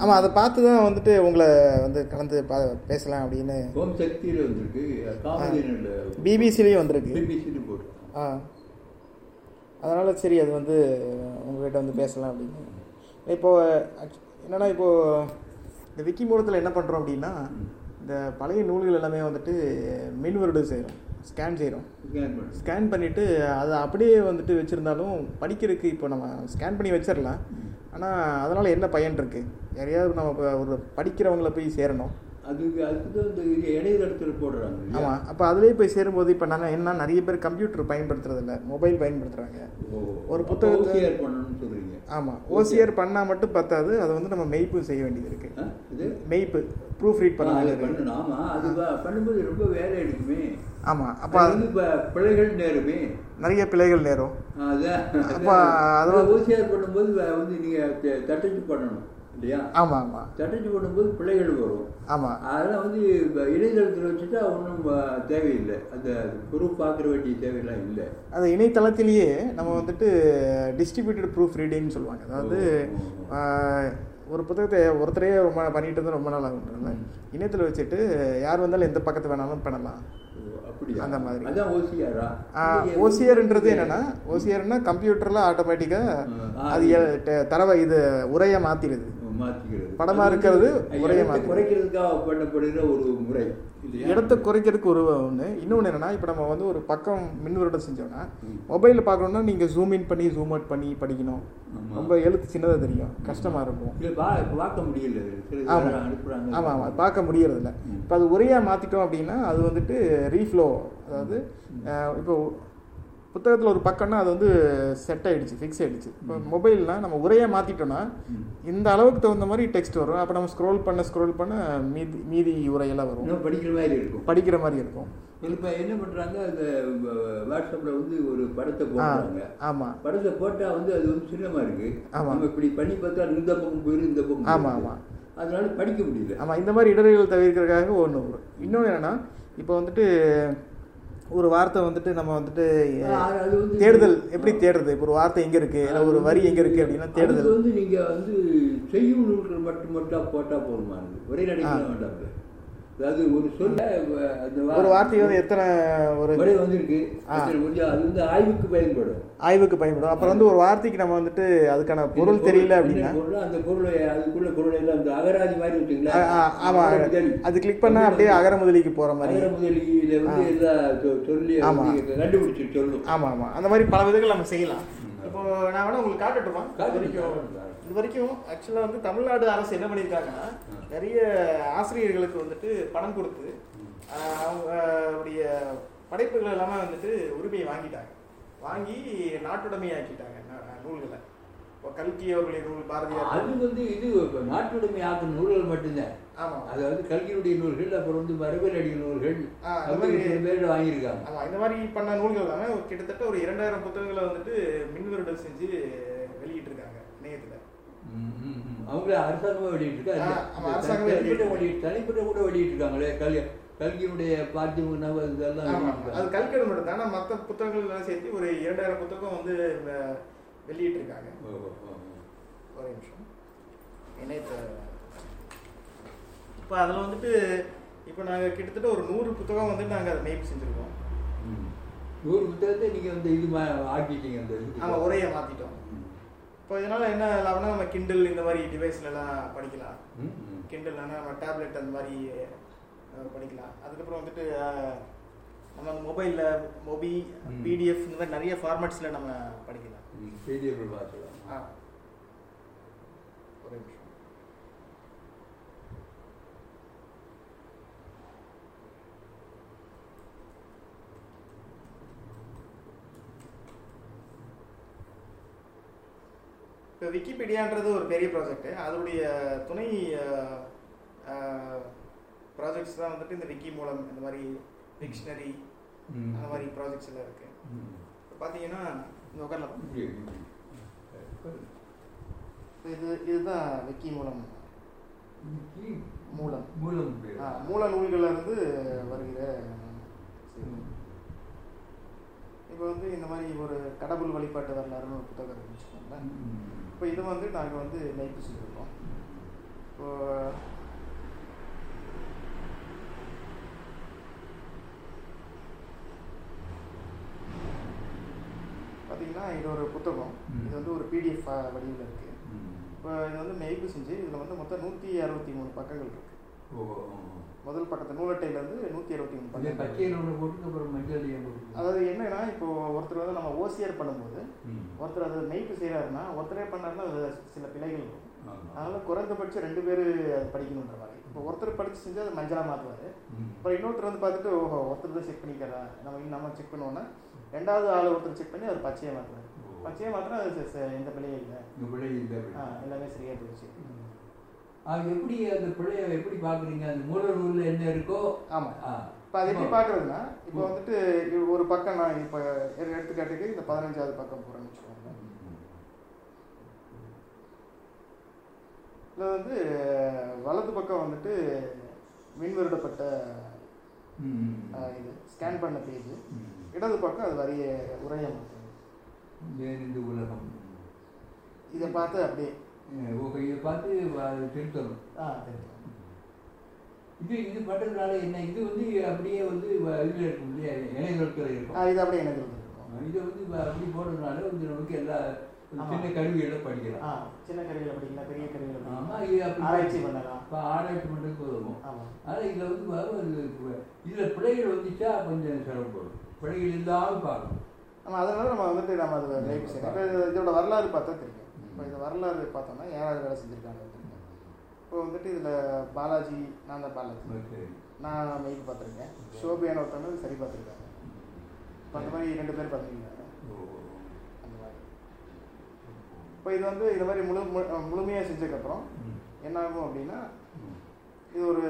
ஆமாம் அதை பார்த்து தான் வந்துட்டு உங்களை வந்து கலந்து பா பேசலாம் அப்படின்னு. ஓம் சக்தியில் வந்திருக்கு. காமெடி பிபிசிலையும் வந்திருக்கு. போட்டு ஆ. அதனால் சரி அது வந்து உங்ககிட்ட வந்து பேசலாம் அப்படின்னு. இப்போது என்னென்னா இப்போது இந்த விக்கி மூலத்தில் என்ன பண்ணுறோம் அப்படின்னா இந்த பழைய நூல்கள் எல்லாமே வந்துட்டு மின்வருடு செய்கிறோம் ஸ்கேன் செய்கிறோம் ஸ்கேன் பண்ணிவிட்டு அதை அப்படியே வந்துட்டு வச்சுருந்தாலும் படிக்கிறதுக்கு இப்போ நம்ம ஸ்கேன் பண்ணி வச்சிடலாம் ஆனால் அதனால் என்ன பயன் இருக்குது யாரையாவது நம்ம ஒரு படிக்கிறவங்கள போய் சேரணும். அதுக்கு அதுக்கு இந்த இடையில போடுறாங்க? ஆமாம் அப்போ அதுலேயே போய் சேரும்போது இப்போ நாங்கள் என்ன நிறைய பேர் கம்ப்யூட்டர் பயன்படுத்துறது இல்ல மொபைல் பயன்படுத்துகிறாங்க ஒரு புத்தகத்தை- ஆமாம் ஓசிஆர் பண்ணால் மட்டும் பத்தாது அதை வந்து நம்ம மெய்ப்பு செய்ய வேண்டியது இருக்குது இது? மெய்ப்பு ப்ரூஃப் ரீட் பண்ண அதை. பண்ணணும். ஆமா அது பண்ணும்போது ரொம்ப வேலை எடுக்குமே. ஆமாம் அப்ப அப்போ வந்து ப- பிழைகள் நேருமே. நிறைய பிழைகள் நேரும். அதான். அப்ப அது வந்து- ஓசிஆர் பண்ணும்போது வந்து நீங்க த- தட்டச்சு பண்ணணும். இல்லையா? ஆமாம் ஆமாம் தட்டச்சு பண்ணும்போது பிழைகள் வரும். ஆமாம் அதெல்லாம் வந்து இணையதளத்தில் வச்சுட்டா ஒன்றும் தேவையில்லை. அந்த ப்ரூஃப் பார்க்குற வேண்டிய தேவையெல்லாம் இல்லை. அது இணையதளத்திலேயே நம்ம வந்துட்டு டிஸ்ட்ரிபியூட்டட் ப்ரூஃப் ரீடிங்னு சொல்லுவாங்க. அதாவது ஒரு புத்தகத்தை ஒருத்தரே ரொம்ப பண்ணிட்டு இருந்தால் ரொம்ப நாள் ஆகும்ல இணையத்தில் வச்சுட்டு யார் வந்தாலும் எந்த பக்கத்து வேணாலும் பண்ணலாம். அந்த மாதிரி. அதான் ஓசிஆரா? ஓசிஆர்ன்றது என்னன்னா ஓசிஆர்னா கம்ப்யூட்டரில் ஆட்டோமேட்டிக்காக அது தரவை இது உரையை மாற்றிடுது மாற்றிக்கிறது படமா அது வந்து இருக்கிறது ஒரே மாதிரி. குறைக்கிறதுக்காக பண்ணப்படுகிற ஒரு முறை. இடத்த குறைக்கிறதுக்கு ஒரு ஒன்று இன்னொன்று என்னன்னா இப்போ நம்ம வந்து ஒரு பக்கம் மின்வருடம் செஞ்சோம்னா மொபைலில் பார்க்கணும்னா நீங்கள் ஜூம் இன் பண்ணி ஜூம் அவுட் பண்ணி படிக்கணும். ரொம்ப எழுத்து சின்னதாக தெரியும். கஷ்டமாக இருக்கும். பார்க்க முடியல. ஆமாம் ஆமாம் ஆமாம் பார்க்க முடியறதில்ல. இப்போ அது உரையாக மாற்றிட்டோம் அப்படின்னா அது வந்துட்டு ரீஃப்ளோ அதாவது இப்போ புத்தகத்தில் ஒரு பக்கம்னா அது வந்து செட் ஆயிடுச்சு ஃபிக்ஸ் ஆயிடுச்சு. இப்போ மொபைல்னா நம்ம உரையை மாற்றிட்டோம்னா ம். இந்த அளவுக்கு தகுந்த மாதிரி டெக்ஸ்ட் வரும். அப்போ நம்ம ஸ்க்ரோல் பண்ண ஸ்க்ரோல் பண்ண மீதி மீதி உரையெல்லாம் வரும். படிக்கிற மாதிரி இருக்கும். படிக்கிற மாதிரி இருக்கும். இப்ப என்ன பண்றாங்க அந்த வ- வாட்ஸ்அப்ல வந்து ஒரு படத்தை போடுறாங்க. ஆமாம் படத்தை போட்டா வந்து அது வந்து சின்னமா இருக்கு. ஆமா. நம்ம இப்படி பண்ணி பார்த்தா இந்த பக்கம் போயிரு இந்த பக்கம் ஆமா, போயிரு. ஆமா. அதனால படிக்க முடியல. ஆமாம் இந்த மாதிரி இடர்கள் தவிர்க்கிறதுக்காக ஒன்று வரும். இன்னொன்று என்னன்னா இப்போ வந்துட்டு ஒரு வார்த்தை வந்துட்டு நம்ம வந்துட்டு தேடுதல். எப்படி தேடுறது? இப்போ ஒரு வார்த்தை எங்கே இருக்கு? இல்லை ஒரு வரி எங்கே இருக்கு அப்படின்னா தேடுதல். வந்து நீங்க வந்து செய்யும் நூல்கள் மட்டும் மட்டும் போட்டா போதுமானது ஒரே நடிக்கலாம் வேண்டாம். அதாவது ஒரு சொல்ல அந்த ஒரு வார்த்தை வந்து எத்தனை ஒரு முறை வந்திருக்கு. கொஞ்சம் அது வந்து ஆய்வுக்கு பயன்படும். ஆய்வுக்கு பயன்படும். அப்புறம் வந்து ஒரு வார்த்தைக்கு நம்ம வந்துட்டு அதுக்கான பொருள் தெரியல அப்படின்னா? அந்த பொருளை அதுக்குள்ள பொருளை எல்லாம் அந்த அகராதி மாதிரி வச்சுங்களா ஆ, ஆ, ஆமா. அது கிளிக் பண்ணா அப்படியே அகர முதலிக்கு போற மாதிரி. அகர முதலியில வந்து எல்லா சொ- சொல்லி கண்டுபிடிச்சு சொல்லும் ஆமா ஆமா. அந்த மாதிரி பல விதங்கள் நம்ம செய்யலாம். இப்போ நான் வேணா உங்களுக்கு காட்டட்டுமா? காட்டுங்க. இது வரைக்கும் ஆக்சுவலாக வந்து தமிழ்நாடு அரசு என்ன பண்ணியிருக்காங்கன்னா நிறைய ஆசிரியர்களுக்கு வந்துட்டு பணம் கொடுத்து அவங்களுடைய படைப்புகள் எல்லாமே வந்துட்டு உரிமையை வாங்கிட்டாங்க. வாங்கி நாட்டுடைமையாக்கிட்டாங்க நூல்களை. இப்போ கல்கி அவர்களுடைய நூல் பாரதியார் அது வந்து இது நாட்டுடைமை ஆக்கும் நூல்கள் மட்டும்தான். ஆமாம் அதாவது கல்கியுடைய நூல்கள் அப்புறம் வந்து மரபரடி நூல்கள் அந்த மாதிரி- வாங்கியிருக்காங்க. ஆமாம் இந்த மாதிரி பண்ண நூல்கள் தானே கிட்டத்தட்ட ஒரு இரண்டாயிரம் புத்தகங்களை வந்துட்டு மின்வருடம் செஞ்சு அவங்கள அரசாங்கமா வெளியிட்டு வெளியிட்டு. வெளியிட்டு தனிப்பட்ட கூட வெளியிட்டு இருக்காங்களே கல் கல்கியுடைய பார்த்திப நவ இதெல்லாம். அது கல்கடு மட்டும் தான் ஆனால் மற்ற புத்தகங்கள் எல்லாம் சேர்த்து ஒரு இரண்டாயிரம் புத்தகம் வந்து வ- வெளியிட்டிருக்காங்க ஓ, ஓ, ஓ. ஒரு நிமிஷம் இணையத்தை இப்போ அதில் வந்துட்டு இப்போ நாங்கள் கிட்டத்தட்ட ஒரு நூறு புத்தகம் வந்து நாங்கள் அதை மெய்ப் செஞ்சுருக்கோம் ம். நூறு புத்தகத்தை நீங்க வந்து இது மா- ஆக்கிட்டீங்க அந்த. ஆமாம் உரையை மாற்றிட்டோம். இப்போ இதனால் என்ன லாபம்னா நம்ம கிண்டில் இந்த மாதிரி டிவைஸ்லலாம் படிக்கலாம். கிண்டல்னா நம்ம டேப்லெட் அந்த மாதிரி படிக்கலாம் அதுக்கப்புறம் வந்துட்டு நம்ம அந்த மொபைலில் மொபி. பிடிஎஃப் இந்த மாதிரி நிறைய ஃபார்மேட்ஸில் நம்ம படிக்கலாம் ம். செய்திகள் பார்க்கலாம் ஆ ஒரு நிமிஷம் விக்கிபீடியான்றது ஒரு பெரிய ப்ராஜெக்ட் அதோடைய துணை ப்ராஜெக்ட்ஸ் தான் வந்துட்டு இந்த விக்கி மூலம் இந்த மாதிரி டிக்ஷனரி. அந்த மாதிரி ப்ராஜெக்ட்ஸ் எல்லாம் இருக்கு ம். இப்போ பார்த்தீங்கன்னா இந்த உட்காரலாம். இது இதுதான் விக்கி மூலம் மூலம் மூலம் பேர். ஆ, மூல நூல்கள்ல இருந்து வருகிற. இப்போ வந்து இந்த மாதிரி ஒரு கடவுள் வழிபாட்டு வரலாறுன்னு ஒரு புத்தகம் ம். இப்போ இது வந்து நாங்கள் வந்து நைட்டு செஞ்சுருக்கோம். இப்போ பார்த்தீங்கன்னா இது ஒரு புத்தகம். இது வந்து ஒரு பிடிஎஃப் வடிவில் இருக்குது. இப்போ இது வந்து மெய்ப்பு செஞ்சு இதில் வந்து மொத்தம் நூற்றி அறுபத்தி மூணு பக்கங்கள் இருக்குது முதல் பக்கத்து நூலட்டையிலேருந்து நூற்றி அறுபத்தி மூணு அதே போட்டு அதாவது என்னன்னா இப்போ ஒருத்தர் வந்து நம்ம ஓசிஆர் பண்ணும்போது. ஒருத்தர் அது மெய்ப்பு செய்கிறாருன்னா ஒருத்தரே பண்ணாருன்னா அது சில பிழைகள் இருக்கும். அதனால குறைந்தபட்சம் ரெண்டு பேர் அது படிக்கணுன்ற மாதிரி. இப்போ ஒருத்தர் படிச்சு செஞ்சு அது மஞ்சளாக மாற்றுவார். அப்புறம் இன்னொருத்தர் வந்து பார்த்துட்டு ஓஹோ ஒருத்தர் தான் செக் பண்ணிக்கிறா நம்ம நம்ம செக் பண்ணுவோன்னா ரெண்டாவது ஆள் ஒருத்தர் செக் பண்ணி அவர் பச்சையாக மாற்றுவார் ஓ. பச்சையாக மாற்றினா அது எந்த பிழையும் இல்லை. எல்லாமே சரியாக போயிடுச்சு. அது எப்படி அந்த பிள்ளைய எப்படி பார்க்குறீங்க? அந்த மூல நூலில் என்ன இருக்கோ? ஆமாம். இப்போ அது எப்படி பார்க்குறதுன்னா இப்போ வந்துட்டு ஒரு பக்கம் நான் இப்போ எடுத்துக்காட்டுக்கு இந்த பதினஞ்சாவது பக்கம் போகிறேன்னு வச்சுக்கோங்க இதில் வந்து வலது பக்கம் வந்துட்டு மின்வருடப்பட்ட இது ஸ்கேன் பண்ண பேஜ். இடது பக்கம் அது வரிய வேறு இந்த உலகம். இதை பார்த்து அப்படியே இதை பார்த்து திருத்தணும். ஆ தெரியும் இது இது பண்ணுறதுனால என்ன? இது வந்து அப்படியே வந்து இதுல இருக்கும் இல்லையா? இணையதளத்தில் ஆ இருக்கும். இது அப்படியே எனக்கு இருக்கும் இதை வந்து அப்படி போடுறதுனால வந்து நமக்கு எல்லா. சின்ன கருவிகளை படிக்கலாம். சின்ன கருவியில் படிக்கலாம் பெரிய கருவியில் ஆமா படிக்கலாம் இது ஆராய்ச்சி பண்ணலாம். இப்போ ஆராய்ச்சி பண்ணுறதுக்கு உதவும் ஆமாம் ஆனால் இதில் வந்து இதில் பிழைகள் வந்துச்சா? கொஞ்சம் சிரமப்படும் பிழைகள் இல்லாமல் பார்க்கணும் ஆமாம் அதனால நம்ம வந்துட்டு நம்ம அதை இதோட வரலாறு பார்த்தா தெரியும். இப்போ இந்த வரலாறு பார்த்தோம்னா யாராவது வேலை செஞ்சுருக்காங்க இப்போ வந்துட்டு இதில் பாலாஜி நான் தான் பாலாஜி. நான் மெய்க்கு பார்த்துருக்கேன். ஷோபியான ஒருத்தவங்க சரி பார்த்துருக்காங்க. இப்போ அந்த மாதிரி ரெண்டு பேர் பார்த்துருக்காங்க ஓ. அந்த மாதிரி. இப்போ இது வந்து இந்த மாதிரி முழு மு- முழுமையாக செஞ்சதுக்கப்புறம். என்ன ஆகும் அப்படின்னா. இது ஒரு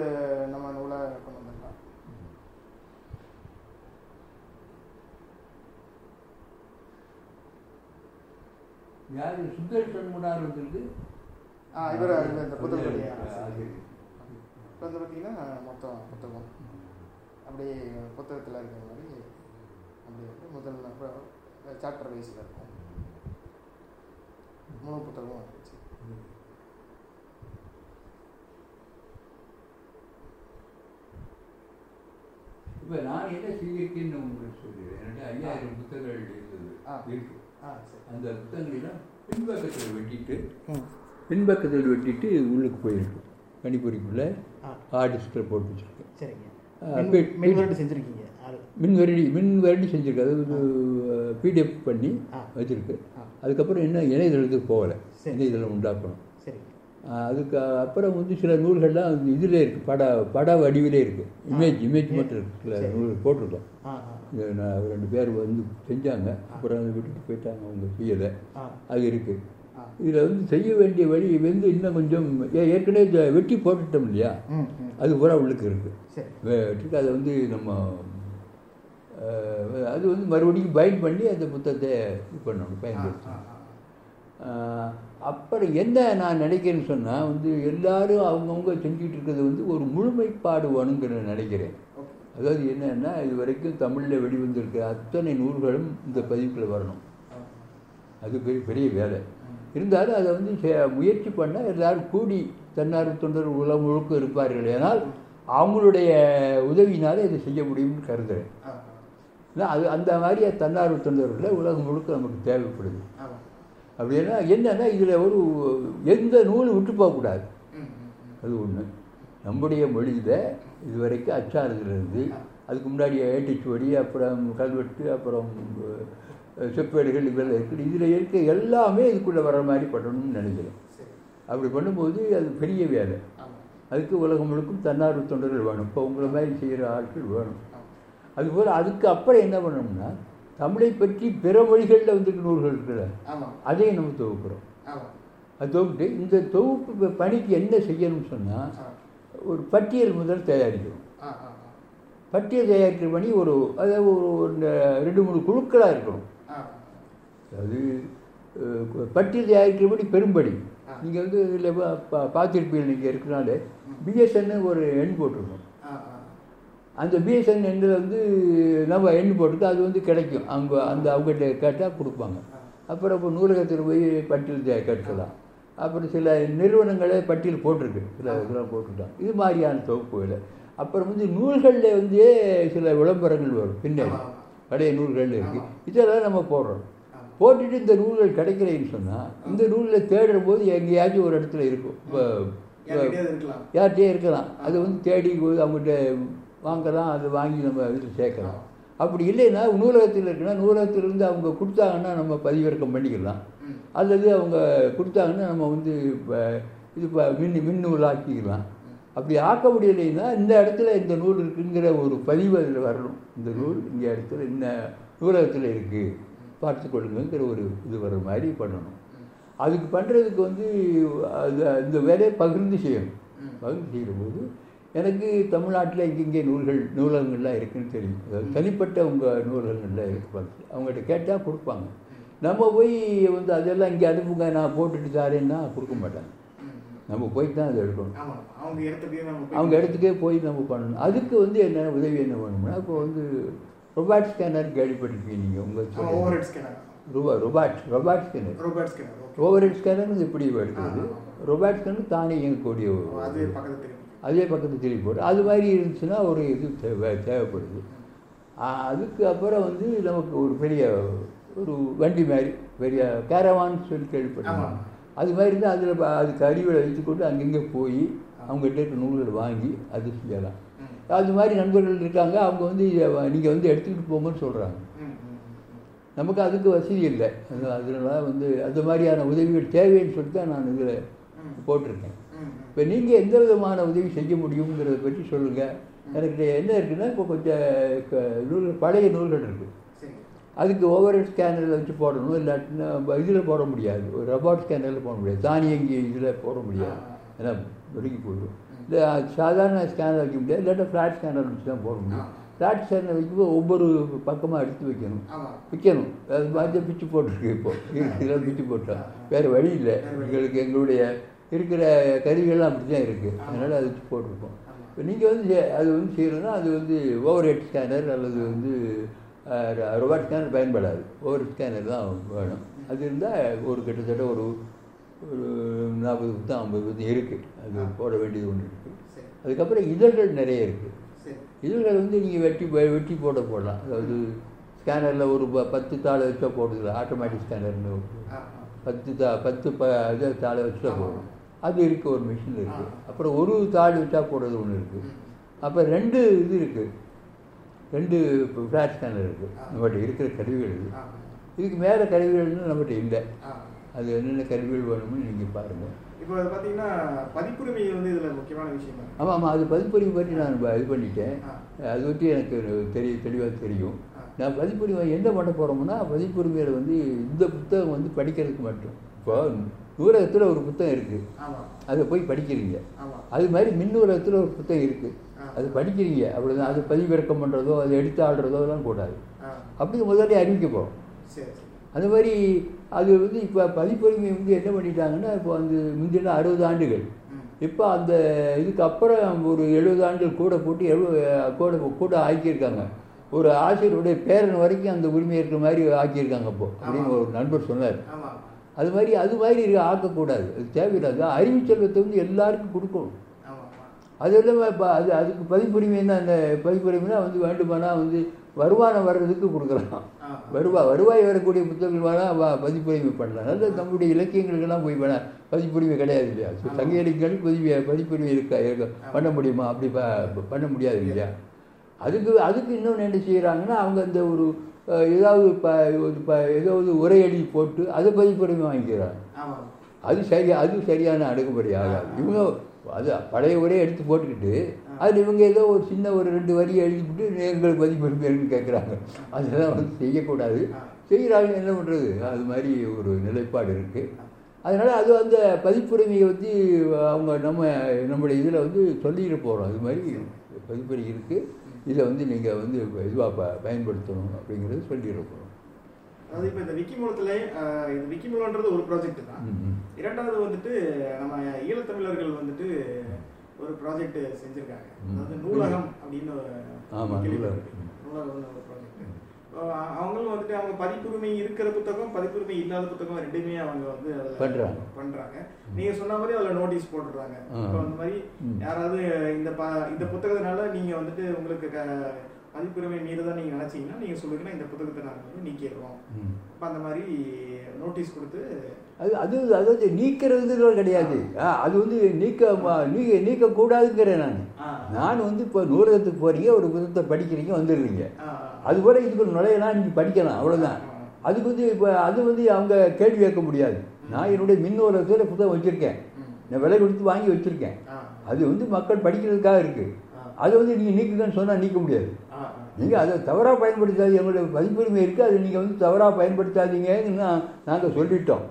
நம்ம நூலாக கொண்டு யார்? சுந்தர் சண்முனார் வந்திருக்கு. ஆ இவர் இந்த ஆசிரியர். இப்போ வந்து பார்த்தீங்கன்னா மொத்தம் புத்தகம். அப்படியே புத்தகத்தில் இருக்கிற மாதிரி அப்படியே வந்து முதல் சாப்டர் வைஸில் இருக்கும். முழு புத்தகமும் வந்துச்சு. இப்போ நான் என்ன செய்திருக்கேன்னு உங்களுக்கு சொல்லிடுறேன். என்கிட்ட ஐயாயிரம் புத்தகங்கள் இருந்தது. ஆ. இருக்கு. அந்த புத்தகங்களெல்லாம் பின்பக்கத்தில் வெட்டிட்டு பின்பக்கத்தில் வெட்டிட்டு உள்ளுக்கு போயிருக்கு கணிப்பொறிக்குள்ளே ஹார்ட் டிஸ்கில் போட்டு வச்சுருக்கேன். சரிங்க. மின் வருடு செஞ்சுருக்கீங்க மின் வருடி மின் வருடி செஞ்சுருக்கு அது பிடிஎஃப் பண்ணி. வச்சுருக்கு. அதுக்கப்புறம் இன்னும் இணையதளத்துக்கு போகலை. இணையதளம் உண்டாக்கணும். அதுக்கு அப்புறம் வந்து சில நூல்கள்லாம் இதில் இருக்குது பட பட வடிவிலே இருக்குது இமேஜ் இமேஜ் மட்டும் இருக்கு. சில சரி. நூல் போட்டிருக்கோம். ரெண்டு பேர் வந்து செஞ்சாங்க. அப்புறம் அதை விட்டுட்டு போயிட்டாங்க. அவங்க செய்யலை. அது இருக்குது இதில் வந்து செய்ய வேண்டிய வழி வந்து இன்னும் கொஞ்சம் ஏற்கனவே வெட்டி போட்டுட்டோம் இல்லையா? அது பூரா உள்ளுக்கு இருக்குது வெட்டிட்டு அதை வந்து நம்ம அது வந்து மறுபடியும் பைண்ட் பண்ணி அந்த புத்தகத்தை இது பண்ணணும் பயன்படுத்தணும். அப்புறம் என்ன நான் நினைக்கிறேன்னு சொன்னால் வந்து எல்லாரும் அவங்கவுங்க செஞ்சுட்டு இருக்கிறது வந்து ஒரு முழுமைப்பாடு வேணுங்கிற நினைக்கிறேன். அதாவது என்னன்னா இது வரைக்கும் தமிழில் வெளிவந்திருக்க அத்தனை நூல்களும் இந்த பதிவுக்குள்ள வரணும். அது பெரிய பெரிய வேலை. இருந்தாலும் அதை வந்து செ- முயற்சி பண்ணால் எல்லாரும் கூடி தன்னார்வ தொண்டர் உலகம் முழுக்க இருப்பார்கள். ஏனால் அவங்களுடைய உதவியினால இதை செய்ய முடியும்னு கருதுகிறேன் அது அந்த மாதிரி தன்னார்வ தொண்டர்களில் உலகம் முழுக்க நமக்கு தேவைப்படுது. அப்படின்னா என்னன்னா இதில் ஒரு எந்த நூலும் விட்டு போகக்கூடாது அது ஒன்று நம்முடைய மொழியில் இதுவரைக்கும் இருந்து அதுக்கு முன்னாடி ஏட்டிச்சுவடி அப்புறம் கல்வெட்டு அப்புறம் செப்பேடுகள் இதெல்லாம் இருக்குது. இதில் இருக்க எல்லாமே இதுக்குள்ளே வர மாதிரி பண்ணணும்னு நினைக்கிறேன். அப்படி பண்ணும்போது அது பெரிய வேலை. அதுக்கு உலகம் முழுக்கும் தன்னார்வ தொண்டர்கள் வேணும். இப்போ உங்களை மாதிரி செய்கிற ஆட்கள் வேணும். அதுபோல் அதுக்கு அப்புறம் என்ன பண்ணணும்னா தமிழை பற்றி பிற மொழிகளில் வந்துட்டு நூல்கள் இருக்குல்ல அதையும் நம்ம தொகுக்கிறோம். அது தொகுத்து இந்த தொகுப்பு பணிக்கு என்ன செய்யணும்னு சொன்னால் ஒரு பட்டியல் முதல் தயாரிக்கணும் பட்டியல் தயாரிக்கிற பணி ஒரு அதாவது ஒரு ரெண்டு மூணு குழுக்களாக இருக்கணும். கு- பட்டியல் தயாரிக்கிறபடி பெரும்படி. நீங்கள் வந்து இதில் பார்த்துருப்பீங்க நீங்கள் இருக்கிறனால. பிஎஸ்என்னு ஒரு எண் போட்டிருக்கோம். அந்த பிஎஸ்என் எண்ணில் வந்து நம்ம எண் போட்டுட்டு அது வந்து கிடைக்கும். அவங்க அந்த அவங்ககிட்ட கேட்டால் கொடுப்பாங்க. அப்புறம் இப்போ நூலகத்தில் போய் பட்டியல் கட்டலாம் அப்புறம் சில நிறுவனங்களே பட்டியல் போட்டிருக்கு. சில இதெல்லாம் போட்டுருக்காங்க. இது மாதிரியான தொகுப்புகளை. அப்புறம் வந்து நூல்களில் வந்து சில விளம்பரங்கள் வரும். பின்னாடி. பழைய நூல்கள் இருக்குது இதெல்லாம் நம்ம போடுறோம். போட்டுட்டு இந்த நூல்கள் கிடைக்கலைன்னு சொன்னால் இந்த நூலில் தேடுற போது எங்கேயாச்சும் ஒரு இடத்துல இருக்கும். இப்போ யார்கிட்டயே இருக்கலாம். அது வந்து தேடி போய் அவங்ககிட்ட வாங்கலாம் அதை வாங்கி நம்ம வீட்டில் சேர்க்கலாம் அப்படி இல்லைன்னா நூலகத்தில் இருக்குன்னா நூலகத்திலிருந்து அவங்க கொடுத்தாங்கன்னா நம்ம பதிவிறக்கம் பண்ணிக்கலாம். அல்லது அவங்க கொடுத்தாங்கன்னா நம்ம வந்து இப்போ இது இப்போ மின் மின்னூல் ஆக்கிக்கலாம் அப்படி ஆக்க முடியலைன்னா இந்த இடத்துல இந்த நூல் இருக்குங்கிற ஒரு பதிவு அதில் வரணும். இந்த நூல் இந்த இடத்துல இந்த நூலகத்தில் இருக்குது பார்த்துக்கொள்ளுங்கிற ஒரு இது வர மாதிரி பண்ணணும். அதுக்கு பண்ணுறதுக்கு வந்து அது இந்த வேலையை பகிர்ந்து செய்யணும். பகிர்ந்து செய்யும்போது எனக்கு தமிழ்நாட்டில் இங்கங்கே நூல்கள் நூலகங்கள்லாம் இருக்குன்னு தெரியும். தனிப்பட்ட உங்கள் நூலகங்கள்லாம் இருக்கு பார்த்து அவங்ககிட்ட கேட்டால் கொடுப்பாங்க. நம்ம போய் வந்து அதெல்லாம் இங்கே அனுப்புங்க நான் போட்டுட்டு தாரேன்னா கொடுக்க மாட்டாங்க. நம்ம போய் தான் அதை எடுக்கணும். அவங்க இடத்துக்கு போய் அவங்க இடத்துக்கே போய் நம்ம பண்ணணும். அதுக்கு வந்து என்ன உதவி என்ன வேணும்னா இப்போ வந்து ரொபாட் ஸ்கேனர் கேள்விப்பட்டிருக்கீங்க நீங்கள் உங்கள் ருபா robot robot scanner robot scanner okay overhead scanner எப்படி எடுக்கிறது? ரொபாட் ஸ்கேனர் தானே இயங்கக்கூடிய அது பக்கத்துல அதே பக்கத்து திருப்பி போட்டு அது மாதிரி இருந்துச்சுன்னா ஒரு இது தேவை தேவைப்படுது ஆ, அதுக்கு அப்புறம் வந்து நமக்கு ஒரு பெரிய ஒரு வண்டி மாதிரி பெரிய கேரவான்னு சொல்லி கேள்விப்பட்டோம். அது மாதிரி இருந்தால் அதில் அதுக்கு அறிவில் வைத்துக்கொண்டு அங்கங்கே போய் அவங்ககிட்ட இருக்க நூல்களை வாங்கி அது செய்யலாம். அது மாதிரி நண்பர்கள் இருக்காங்க அவங்க வந்து நீங்கள் வந்து எடுத்துக்கிட்டு போங்கன்னு சொல்கிறாங்க நமக்கு அதுக்கு வசதி இல்லை அது- அதனால வந்து அந்த மாதிரியான உதவிகள் தேவைன்னு சொல்லி தான் நான் இதில். போட்டிருக்கேன். இப்போ நீங்கள் எந்த விதமான உதவி செய்ய முடியுங்கிறத பற்றி சொல்லுங்கள் எனக்கு என்ன இருக்குன்னா இப்போ கொஞ்சம் க- நூல்கள் பழைய நூல்கள் இருக்குது அதுக்கு ஓவர் ஸ்கேனரில் வச்சு போடணும். இல்லாட்டினா இதில் போட முடியாது. ஒரு ரபாட் ஸ்கேனரில் போட முடியாது. தானியங்கி இதில் போட முடியாது. ஏன்னா நொறுக்கி போயிடும் இல்லை சாதாரண ஸ்கேனர் வைக்க முடியாது. இல்லாட்டா ஃப்ளாட் ஸ்கேனர் வச்சு தான் போட முடியும். ஃப்ளாட் ஸ்கேனர் வைக்கும்போது ஒவ்வொரு பக்கமாக எடுத்து வைக்கணும். விற்கணும் அது மாதிரி பிச்சு போட்டிருக்கு இப்போ. இதெல்லாம் பிச்சு போட்டோம் வேறு வழி இல்லை. எங்களுக்கு எங்களுடைய இருக்கிற கருவிகள்லாம் அப்படி தான் இருக்குது அதனால் அது வச்சு போட்டிருக்கோம். இப்போ நீங்கள் வந்து அது வந்து செய்யணும்னா அது வந்து ஓவர் ஹெட் ஸ்கேனர் அல்லது வந்து ரொபாட் ஸ்கேனர் பயன்படாது. ஓவர் ஸ்கேனர் தான் வேணும். அது இருந்தால் ஒரு கிட்டத்தட்ட ஒரு ஒரு நாற்பது புத்தம் ஐம்பது புத்தம் இருக்குது அது போட வேண்டியது ஒன்று இருக்குது அதுக்கப்புறம் இதழ்கள் நிறைய இருக்குது இதழ்கள் வந்து நீங்கள் வெட்டி வெட்டி போட போடலாம். அதாவது ஸ்கேனரில் ஒரு ப- பத்து தாளை வச்சா போடுதுல ஆட்டோமேட்டிக் ஸ்கேனர்னு. பத்து தா பத்து ப இது தாளை வச்சா போடும் அது இருக்குது ஒரு மிஷின் இருக்குது அப்புறம் ஒரு தாள் வச்சா போடுறது ஒன்று இருக்குது அப்புறம் ரெண்டு இது இருக்குது ரெண்டு ஃப்ளாட் ஸ்கேனர் இருக்குது நம்மகிட்ட இருக்கிற கருவிகள் ஆ. இதுக்கு மேலே கருவிகள்னு நம்மகிட்ட இல்லை. அது என்னென்ன கருவிகள் வேணும்னு நீங்கள் பாருங்கள் இப்போ அது பார்த்தீங்கன்னா பதிப்புரிமை வந்து இதில் முக்கியமான விஷயம்? ஆமாம் ஆமாம் அது பதிப்புரிமை பற்றி நான் இது பண்ணிட்டேன். அது பற்றி எனக்கு தெரிய தெளிவாக தெரியும். நான் பதிப்புரிமை என்ன பண்ண போகிறோம்னா பதிப்புரிமையில் வந்து இந்த புத்தகம் வந்து படிக்கிறதுக்கு மட்டும். இப்போ நூலகத்தில் ஒரு புத்தகம் இருக்குது அதை போய் படிக்கிறீங்க. அது மாதிரி மின் நூலகத்தில் ஒரு புத்தகம் இருக்குது. அது படிக்கிறீங்க. அவ்வளோதான் அது பதிவிறக்கம் பண்ணுறதோ அது எடுத்து ஆடுறதோ எல்லாம் கூடாது. அப்படி முதல்ல அறிவிக்க போகிறோம் அந்த மாதிரி அது வந்து இப்போ பதிப்புரிமை வந்து என்ன பண்ணிட்டாங்கன்னா இப்போ வந்து முந்தின அறுபது ஆண்டுகள். இப்போ அந்த இதுக்கு அப்புறம் ஒரு எழுபது ஆண்டுகள் கூட போட்டு எழுபது கூட கூட ஆக்கியிருக்காங்க. ஒரு ஆசிரியருடைய பேரன் வரைக்கும் அந்த உரிமை இருக்கிற மாதிரி ஆக்கியிருக்காங்க இப்போ அப்படின்னு ஒரு நண்பர் சொன்னார். அது மாதிரி அது மாதிரி இருக்க ஆக்கக்கூடாது. அது தேவையில்லாது. அறிவுச்செல்வத்தை வந்து எல்லாருக்கும் கொடுக்கணும். அது இல்லாமல் இப்போ அது அதுக்கு பதிப்புரிமைன்னா அந்த பதிப்புரிமைனா வந்து வேண்டுமானா வந்து வருமானம் வர்றதுக்கு கொடுக்கலாம். ஆ வருவா வருவாய் வரக்கூடிய புத்தகங்கள் வேணால் பதிப்புரிமை பண்ணலாம். நல்ல நம்முடைய இலக்கியங்களுக்கெல்லாம் போய் வேணால் பதிப்புரிமை கிடையாது இல்லையா? சங்க இலக்கியங்களுக்கு பதிவு பதிப்புரிமை இருக்கா? இருக்க? பண்ண முடியுமா? அப்படி பண்ண முடியாது இல்லையா? அதுக்கு அதுக்கு இன்னொன்று என்ன செய்கிறாங்கன்னா அவங்க அந்த ஒரு ஏதாவது இப்போ இப்போ ஏதாவது உரை எழுதி போட்டு அதை பதிப்புரிமை வாங்கிக்கிறாங்க அது சரி அது சரியான அணுகுமுறை ஆகாது. இவங்க அது பழைய உரையை எடுத்து போட்டுக்கிட்டு அதில் இவங்க ஏதோ ஒரு சின்ன ஒரு ரெண்டு வரி எழுதிவிட்டு எங்களுக்கு பதிப்புரிமைன்னு கேட்குறாங்க. அதெல்லாம் வந்து செய்யக்கூடாது. செய்கிறாங்க என்ன பண்ணுறது அது மாதிரி ஒரு நிலைப்பாடு இருக்குது அதனால் அது அந்த பதிப்புரிமையை வந்து அவங்க நம்ம நம்முடைய இதில் வந்து சொல்லிட்டு போகிறோம் அது மாதிரி பதிப்புரிமை இருக்குது இதை வந்து நீங்கள் வந்து இதுவாக ப பயன்படுத்தணும் அப்படிங்கிறது சொல்லிட்டு போகிறோம் அதாவது இப்போ இந்த விக்கி மூலத்தில் இது விக்கி மூலன்றது ஒரு ப்ராஜெக்ட் தான் இரண்டாவது வந்துட்டு நம்ம ஈழத்தமிழர்கள் வந்துட்டு ஒரு ப்ராஜெக்ட் செஞ்சிருக்காங்க. அதாவது நூலகம் அப்படின்னு ஒரு ஆமா, கேள்விப்பட்டிருக்கேன். நூலகம். நூலகம்னு ஒரு ப்ராஜெக்ட் அவங்களும் வந்துட்டு அவங்க பதிப்புரிமை இருக்கிற புத்தகம் பதிப்புரிமை இல்லாத புத்தகம் ரெண்டுமே அவங்க வந்து பண்றாங்க. பண்றாங்க நீங்க சொன்ன மாதிரி அதுல நோட்டீஸ் போட்டுடுறாங்க ஆ. இப்போ அந்த மாதிரி. யாராவது இந்த இந்த புத்தகத்தினால நீங்க வந்துட்டு உங்களுக்கு பதிப்புரிமை மீறதான் நீங்க நினைச்சீங்கன்னா நீங்க சொல்லுங்கன்னா இந்த புத்தகத்தை நாங்க வந்து நீக்கிடுறோம் ம். அப்ப அந்த மாதிரி நோட்டீஸ் கொடுத்து அது அது அதாவது நீக்கிறது கிடையாது ஆ, அது வந்து நீக்க நீக்க நீக்கக்கூடாதுங்கிறேன் நான். நான் வந்து இப்போ நூலகத்துக்கு போறீங்க ஒரு புத்தகத்தை படிக்கிறீங்க வந்துடுறீங்க ஆ, ஆ. அது போல இதுக்கு நுழையலாம் நீங்கள் படிக்கலாம் அவ்வளோதான். அதுக்கு வந்து இப்போ அது வந்து அவங்க கேள்வி கேட்க முடியாது நான் என்னுடைய மின் நூலகத்தில் புத்தகம் வச்சுருக்கேன். நான் விலை கொடுத்து வாங்கி வச்சுருக்கேன். அது வந்து மக்கள் படிக்கிறதுக்காக இருக்குது. அதை வந்து நீங்கள் நீக்குங்கன்னு சொன்னால் நீக்க முடியாது. நீங்கள் அதை தவறாக பயன்படுத்தாது எங்களுடைய பதிப்புரிமை இருக்குது அதை நீங்கள் வந்து தவறாக பயன்படுத்தாதீங்கன்னு நான் நாங்கள் சொல்லிட்டோம்.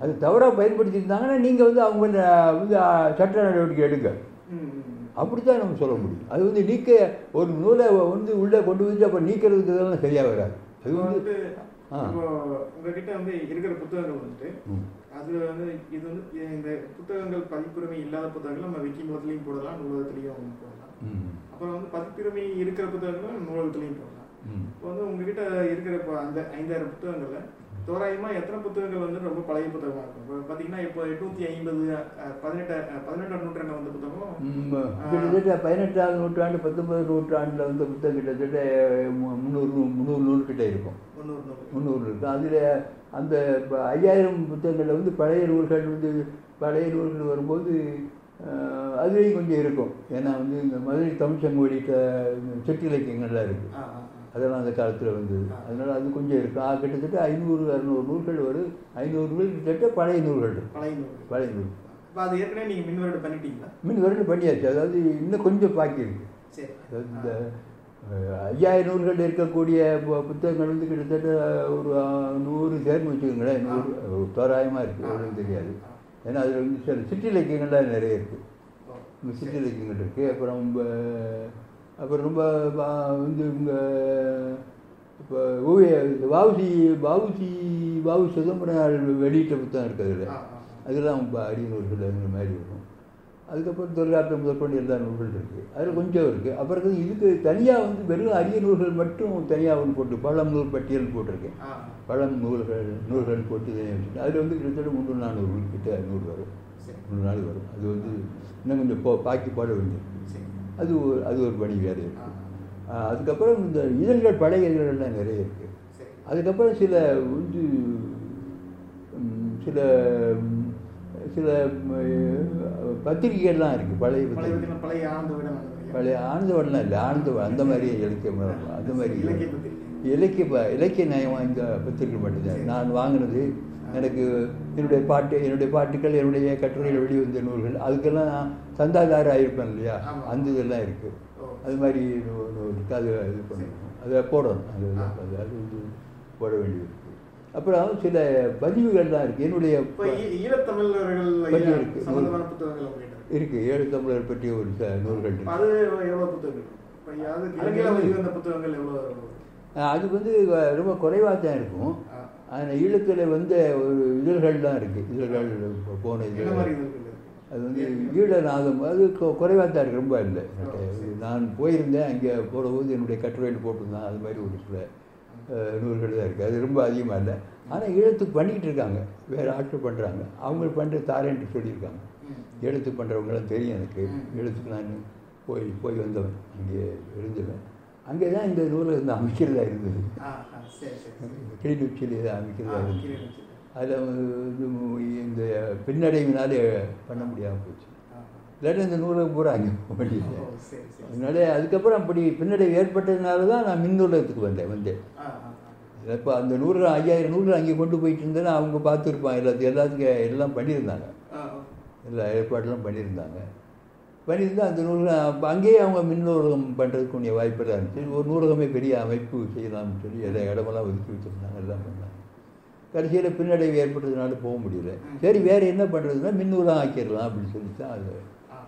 அது தவறாக பயன்படுத்தியிருந்தாங்கன்னா நீங்கள் வந்து அவங்க வந்து சட்ட நடவடிக்கை எடுங்க ம். அப்படித்தான் நம்ம சொல்ல முடியும் அது வந்து நீக்க ஒரு நூலை வந்து உள்ளே கொண்டு வந்து அப்போ நீக்கிறதுக்கு இதெல்லாம் சரியாக வராது அது வந்து உங்ககிட்ட வந்து இருக்கிற புத்தகங்கள் வந்துட்டு. அது வந்து இது வந்து இந்த புத்தகங்கள் பதிப்புரிமை இல்லாத புத்தகங்கள் நம்ம விக்கி மூலத்திலையும் போடலாம் நூலகத்திலையும் போடலாம். அப்புறம் வந்து பதிப்புரிமை இருக்கிற புத்தகங்களும் நூலகத்திலையும் போடலாம். இப்போ வந்து உங்ககிட்ட இருக்கிற இப்போ அந்த ஐந்தாயிரம் புத்தகங்கள்ல தோராயமா எத்தனை புத்தகங்கள் வந்து ரொம்ப பழைய புத்தகமா இருக்கும்? இப்போ பார்த்தீங்கன்னா இப்போ எட்நூத்தி ஐம்பது பதினெட்டு பதினெட்டாம் நூற்றாண்டு வந்த புத்தகம். கிட்டத்தட்ட பதினெட்டாவது நூற்றாண்டு பத்தொன்பது நூற்றாண்டில் வந்த புத்தகம் கிட்டத்தட்ட முந்நூறு முந்நூறு நூறு கிட்ட இருக்கும். முந்நூறு நூறு முந்நூறு இருக்கும் அதில் அந்த ஐயாயிரம் புத்தகங்களில் வந்து பழைய நூல்கள் வந்து பழைய நூல்கள் வரும்போது அதுலேயும் கொஞ்சம் இருக்கும். ஏன்னா வந்து இந்த மதுரை வெளியிட்ட இந்த செட்டு இலக்கியங்கள்லாம் இருக்குது. அதெல்லாம் அந்த காலத்தில் வந்தது. அதனால் அது கொஞ்சம் இருக்கும் கிட்டத்தட்ட ஐநூறு அறநூறு நூல்கள் வரும் ஐநூறு நூல் கிட்டத்தட்ட பழைய நூல்கள். பழைய நூறு பழைய நூல். அது ஏற்கனவே நீங்க மின்வரடு பண்ணிட்டீங்களா? மின் வருடம் பண்ணியாச்சு. அதாவது இன்னும் கொஞ்சம் பாக்கி இருக்கு. சரி. அதாவது இந்த ஐயாயிரம் நூல்கள் இருக்கக்கூடிய புத்தகங்கள் வந்து கிட்டத்தட்ட ஒரு நூறு சேர்ந்து வச்சுக்கோங்களேன். நூறு அஹ், தோராயமா இருக்கு. எவ்வளோன்னு தெரியாது. ஏன்னா அதில் வந்து சில சிற்றிலக்கியங்கள்லாம் நிறைய இருக்கு. ஓ. இந்த சிற்றிலக்கியங்கள் இருக்கு. அப்புறம் அப்புறம் ரொம்ப வந்து இவங்க இப்போ ஓவிய வாவுசி வாவுசி வாவு சிதம்பரம் வெளியிட்ட புத்தகம் அதில். அதெல்லாம் இப்போ அரிய நூல்கள் மாதிரி இருக்கும். அதுக்கப்புறம் தொல்காப்பியம் முதற்கொண்டு எல்லா நூல்கள் இருக்குது அதில் கொஞ்சம் இருக்குது அப்புறம் இதுக்கு தனியாக வந்து வெறும் அரிய நூல்கள் மட்டும் தனியாக ஒன்று போட்டு பழம் நூல் பட்டியல் போட்டிருக்கேன். பழம் நூல்கள் நூல்கள் போட்டு அதில் வந்து கிட்டத்தட்ட முந்நூறு நானூறு கிட்ட நூல் வரும். முந்நூறு நாள் வரும். அது வந்து இன்னும் கொஞ்சம் போ பாக்கி போட சரி அது ஒரு அது ஒரு பணி வேறு இருக்குது. அதுக்கப்புறம் இந்த இதழ்கள் பழைய இதழ்கள்லாம் நிறைய இருக்குது அதுக்கப்புறம் சில வந்து சில சில பத்திரிகைகள்லாம் இருக்குது பழைய பழைய பத்திரிகை. பழைய ஆனந்த? பழைய ஆனந்தவடலாம் இல்லை ஆனந்தவன் அந்த மாதிரி இலக்கியம் அந்த மாதிரி இலக்கிய இலக்கிய நயம் வாய்ந்த பத்திரிகை மட்டும்தான். நான் வாங்கினது எனக்கு என்னுடைய பாட்டு என்னுடைய பாட்டுக்கள் என்னுடைய கட்டுரைகள் வெளிவந்த நூல்கள் அதுக்கெல்லாம் நான் சந்தாதாரம் ஆகிருப்பேன் இல்லையா. அந்த இதெல்லாம் இருக்குது. அது மாதிரி அது இது பண்ணணும் அதை போடணும். அது. அது அது வந்து போட வேண்டியது அப்புறம் சில பதிவுகள்லாம் இருக்குது என்னுடைய ஈழத்தமிழர்கள் பத்தி ஐயா இருக்கு. ஏழு தமிழர் பற்றிய ஒரு நூல்கள் இருக்கு. அது வந்து ரொம்ப குறைவாக தான் இருக்கும். ஆனால் ஈழத்தில் வந்த ஒரு இதழ்கள்லாம் இருக்குது இதழ்கள் போன இதழ்கள்? அது வந்து ஈழநாதம் அது குறைவாக தான் இருக்கு. ரொம்ப இல்லை. நான் போயிருந்தேன். அங்கே போகிறபோது என்னுடைய கட்டுரையில் போட்டிருந்தேன். அது மாதிரி ஒரு சில நூல்கள் தான் இருக்குது அது ரொம்ப அதிகமாக இல்லை. ஆனால் ஈழத்துக்கு பண்ணிக்கிட்டு இருக்காங்க. வேறு ஆட்கள் பண்ணுறாங்க அவங்க பண்ணுற தாரேன்ட்டு சொல்லியிருக்காங்க. ம். எழுத்துக்கு பண்ணுறவங்களாம் தெரியும் எனக்கு. ம். எழுத்துக்கு நான் போய் போய் வந்தவன். அங்கே இருந்தவன். அங்கே தான் இந்த நூலை வந்து அமைக்கிறதா இருந்தது. கிளிநொச்சியில் ஆ, அமைக்கிறதா இருந்தது. அதில் வந்து இந்த பின்னடைவினாலே பண்ண முடியாமல் போச்சு. இல்லாட்டி இந்த நூலகம் பூரா அங்கே சரி அதனால அதுக்கப்புறம் அப்படி பின்னடைவு ஏற்பட்டதுனால தான் நான் மின் நூலகத்துக்கு வந்தேன் வந்தேன். இப்போ அந்த நூறு ஐயாயிரம் நூறு அங்கே கொண்டு போயிட்டு இருந்தேன்னா அவங்க பார்த்துருப்பாங்க. எல்லாத்தையும் எல்லாத்துக்கும் எல்லாம் பண்ணியிருந்தாங்க. எல்லா ஏற்பாடெல்லாம் பண்ணியிருந்தாங்க. பண்ணியிருந்தா அந்த நூலகம். அங்கேயே அவங்க மின் நூலகம் பண்ணுறதுக்குரிய வாய்ப்பெல்லாம் இருந்துச்சு ஒரு நூலகமே பெரிய அமைப்பு செய்யலாம்னு சொல்லி எல்லா இடமெல்லாம் ஒதுக்கி வச்சுருந்தாங்க எல்லாம் பண்ணாங்க. கடைசியில் பின்னடைவு ஏற்பட்டதுனால போக முடியல. சரி வேறு என்ன பண்ணுறதுன்னா மின் நூலகம் ஆக்கிடலாம் அப்படின்னு சொல்லி தான் அதை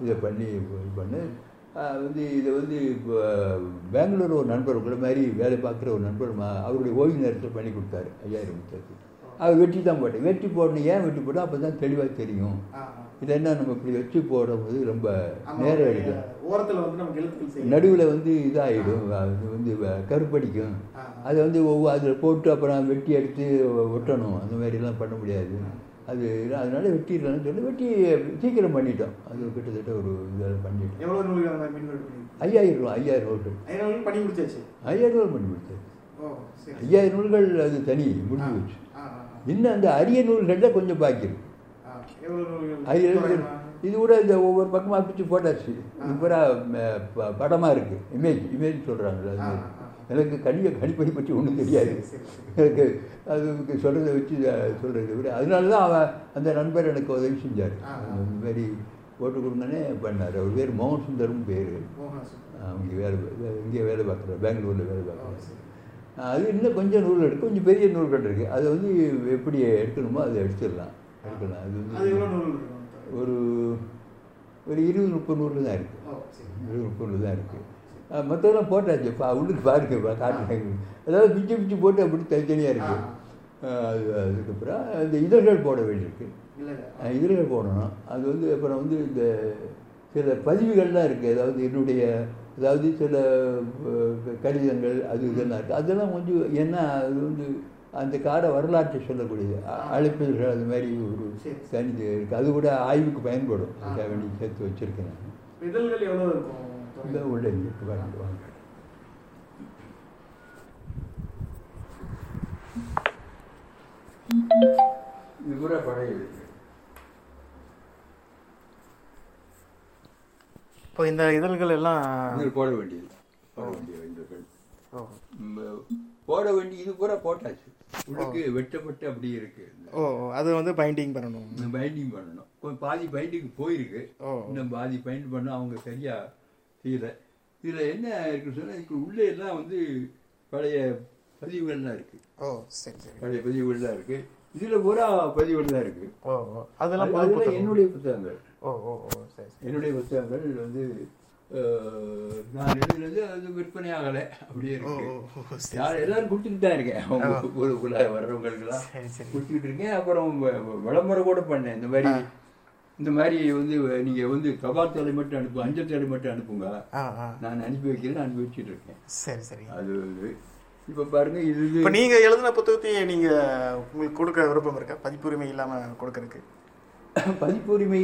இதை பண்ணி இது பண்ணு. வந்து இதை வந்து இப்போ பெங்களூர் ஒரு நண்பர் உங்களை மாதிரி வேலை பார்க்குற ஒரு நண்பர் அவருடைய ஓய்வு நேரத்தில் பண்ணி கொடுத்தாரு ஐயாயிரம் புத்தகத்துக்கு அவர் வெட்டி தான் போட்டேன். வெட்டி போடணும் ஏன் வெட்டி போட்டோம் அப்போ தான் தெளிவாக தெரியும் இல்லைன்னா நம்ம இப்படி வச்சு போடும்போது ரொம்ப நேரம் எடுக்கும் ஓரத்துல வந்து நமக்கு எழுத்துக்கள் செய்யும் நடுவில் வந்து இதாகிடும் அது வந்து கருப்படிக்கும். அதை வந்து ஒவ்வொரு அதில் போட்டு அப்புறம் வெட்டி எடுத்து ஒட்டணும். அந்த மாதிரிலாம் பண்ண முடியாது. அது அதனால வெட்டிடலாம்னு சொல்லி வெட்டி சீக்கிரம் பண்ணிட்டோம். அது கிட்டத்தட்ட ஒரு இதில் பண்ணிட்டோம். பண்ணி. ஐயாயிரம் ரூபா ஐயாயிரம் நூல்கள். நூல் பண்ணி முடிச்சாச்சு? ஐயாயிரம் ரூபா பண்ணி சரி ஐயாயிரம் நூல்கள் அது தனி முடிஞ்சு போச்சு. இன்னும் அந்த அரிய நூல்களில் கொஞ்சம் பாக்கி இது கூட இந்த ஒவ்வொரு பக்கமாக பிடிச்சி போட்டாச்சு. இது பூரா ம- ப- படமா இருக்கு. இமேஜ் இமேஜ் சொல்றாங்க ஆ, அது. எனக்கு கணிக கணிப்படி பற்றி ஒன்றும் தெரியாது. எனக்கு அது சொல்கிறத வச்சு அஹ், சொல்றது விட அதனால தான் அவன் அந்த நண்பர் எனக்கு உதவி செஞ்சார். இந்த மாதிரி போட்டு கொடுங்கன்னே பண்ணார். அவர் பேர் மோகன் சுந்தரம் பேர். அவங்க வேலை இங்கே வேலை பார்க்குறாரு. பெங்களூரில் வேலை பார்க்குறாரு. அது இன்னும் கொஞ்சம் நூல் இருக்கு கொஞ்சம் பெரிய நூல்கள் இருக்குது அதை வந்து எப்படி எடுக்கணுமோ அதை எடுத்துடலாம். எடுக்கலாம் அது வந்து ஒரு ஒரு இருபது முப்பது நூறு தான் இருக்குது இருபது முப்பது தான் இருக்குது மற்றதெல்லாம் போட்டாச்சு. பா உள்ளுக்கு பாருங்கப்பா காட்டுறாங்க அதாவது பிச்சு பிச்சு போட்டு அப்படி தனித்தனியாக இருக்குது அது அதுக்கப்புறம் இந்த இதழ்கள் போட வேண்டியிருக்கு. இதழ்கள் போடணும். அது வந்து அப்புறம் வந்து இந்த சில பதிவுகள்லாம் இருக்குது அதாவது என்னுடைய அதாவது சில கடிதங்கள் அது இதெல்லாம் இருக்குது அதெல்லாம் கொஞ்சம் ஏன்னா அது வந்து அந்த கால வரலாற்றை சொல்லக்கூடியது அ- அழைப்பிதழ்கள் அது மாதிரி ஒரு. தனி இருக்குது அது கூட ஆய்வுக்கு பயன்படும். வேண்டி சேர்த்து வச்சுருக்கேன் இதழ்கள் எவ்வளவு இருக்கும்? இந்த உள்ள இங்கே வாங்க. இது கூட பழைய இப்போ இந்த இதழ்கள் எல்லாம் போட வேண்டியது. போட வேண்டிய இதழ்கள். போட வேண்டிய இது பூரா போட்டாச்சு. உள்ளுக்கு வெட்டப்பட்டு அப்படியே இருக்கு. ஓ அது வந்து பைண்டிங் பண்ணணும். பைண்டிங் பண்ணணும். கொஞ்சம் பாதி பைண்டிங் போயிருக்கு. இன்னும் பாதி பைண்ட் பண்ண அவங்க சரியா செய்யல. இதுல என்ன இருக்குன்னு சொன்னா இதுக்கு உள்ளே எல்லாம் வந்து பழைய பதிவுகள்லாம் இருக்கு. ஓ சரி சரி. பழைய பதிவுகள்லாம் இருக்கு. இதுல பூரா பதிவுகள்லாம் இருக்கு. ஓ அதெல்லாம். என்னுடைய புத்தகங்கள். ஓ ஓ ஓ சரி. என்னுடைய புத்தகங்கள் வந்து நான் எழுதுனது அது விற்பனை ஆகலை அப்படியே இருக்கு. யார் எல்லாரும் கொடுத்துட்டு தான் இருக்கேன் அவங்க ஊருக்குள்ள சரி கொடுத்துட்டு இருக்கேன். அப்புறம் விளம்பரம் கூட பண்ணேன். இந்த மாதிரி இந்த மாதிரி வந்து நீங்க வந்து தபால் தலை மட்டும் அனுப்பு அஞ்சல் தலை மட்டும் அனுப்புங்க. நான் அனுப்பி வைக்கிறேன் அனுப்பி வச்சுட்டு இருக்கேன். சரி சரி. அது இப்ப பாருங்க இது இப்போ நீங்க எழுதின புத்தகத்தையே நீங்க உங்களுக்கு கொடுக்க விருப்பம் இருக்கா? பதிப்புரிமை இல்லாம கொடுக்கறதுக்கு. பதிப்புரிமை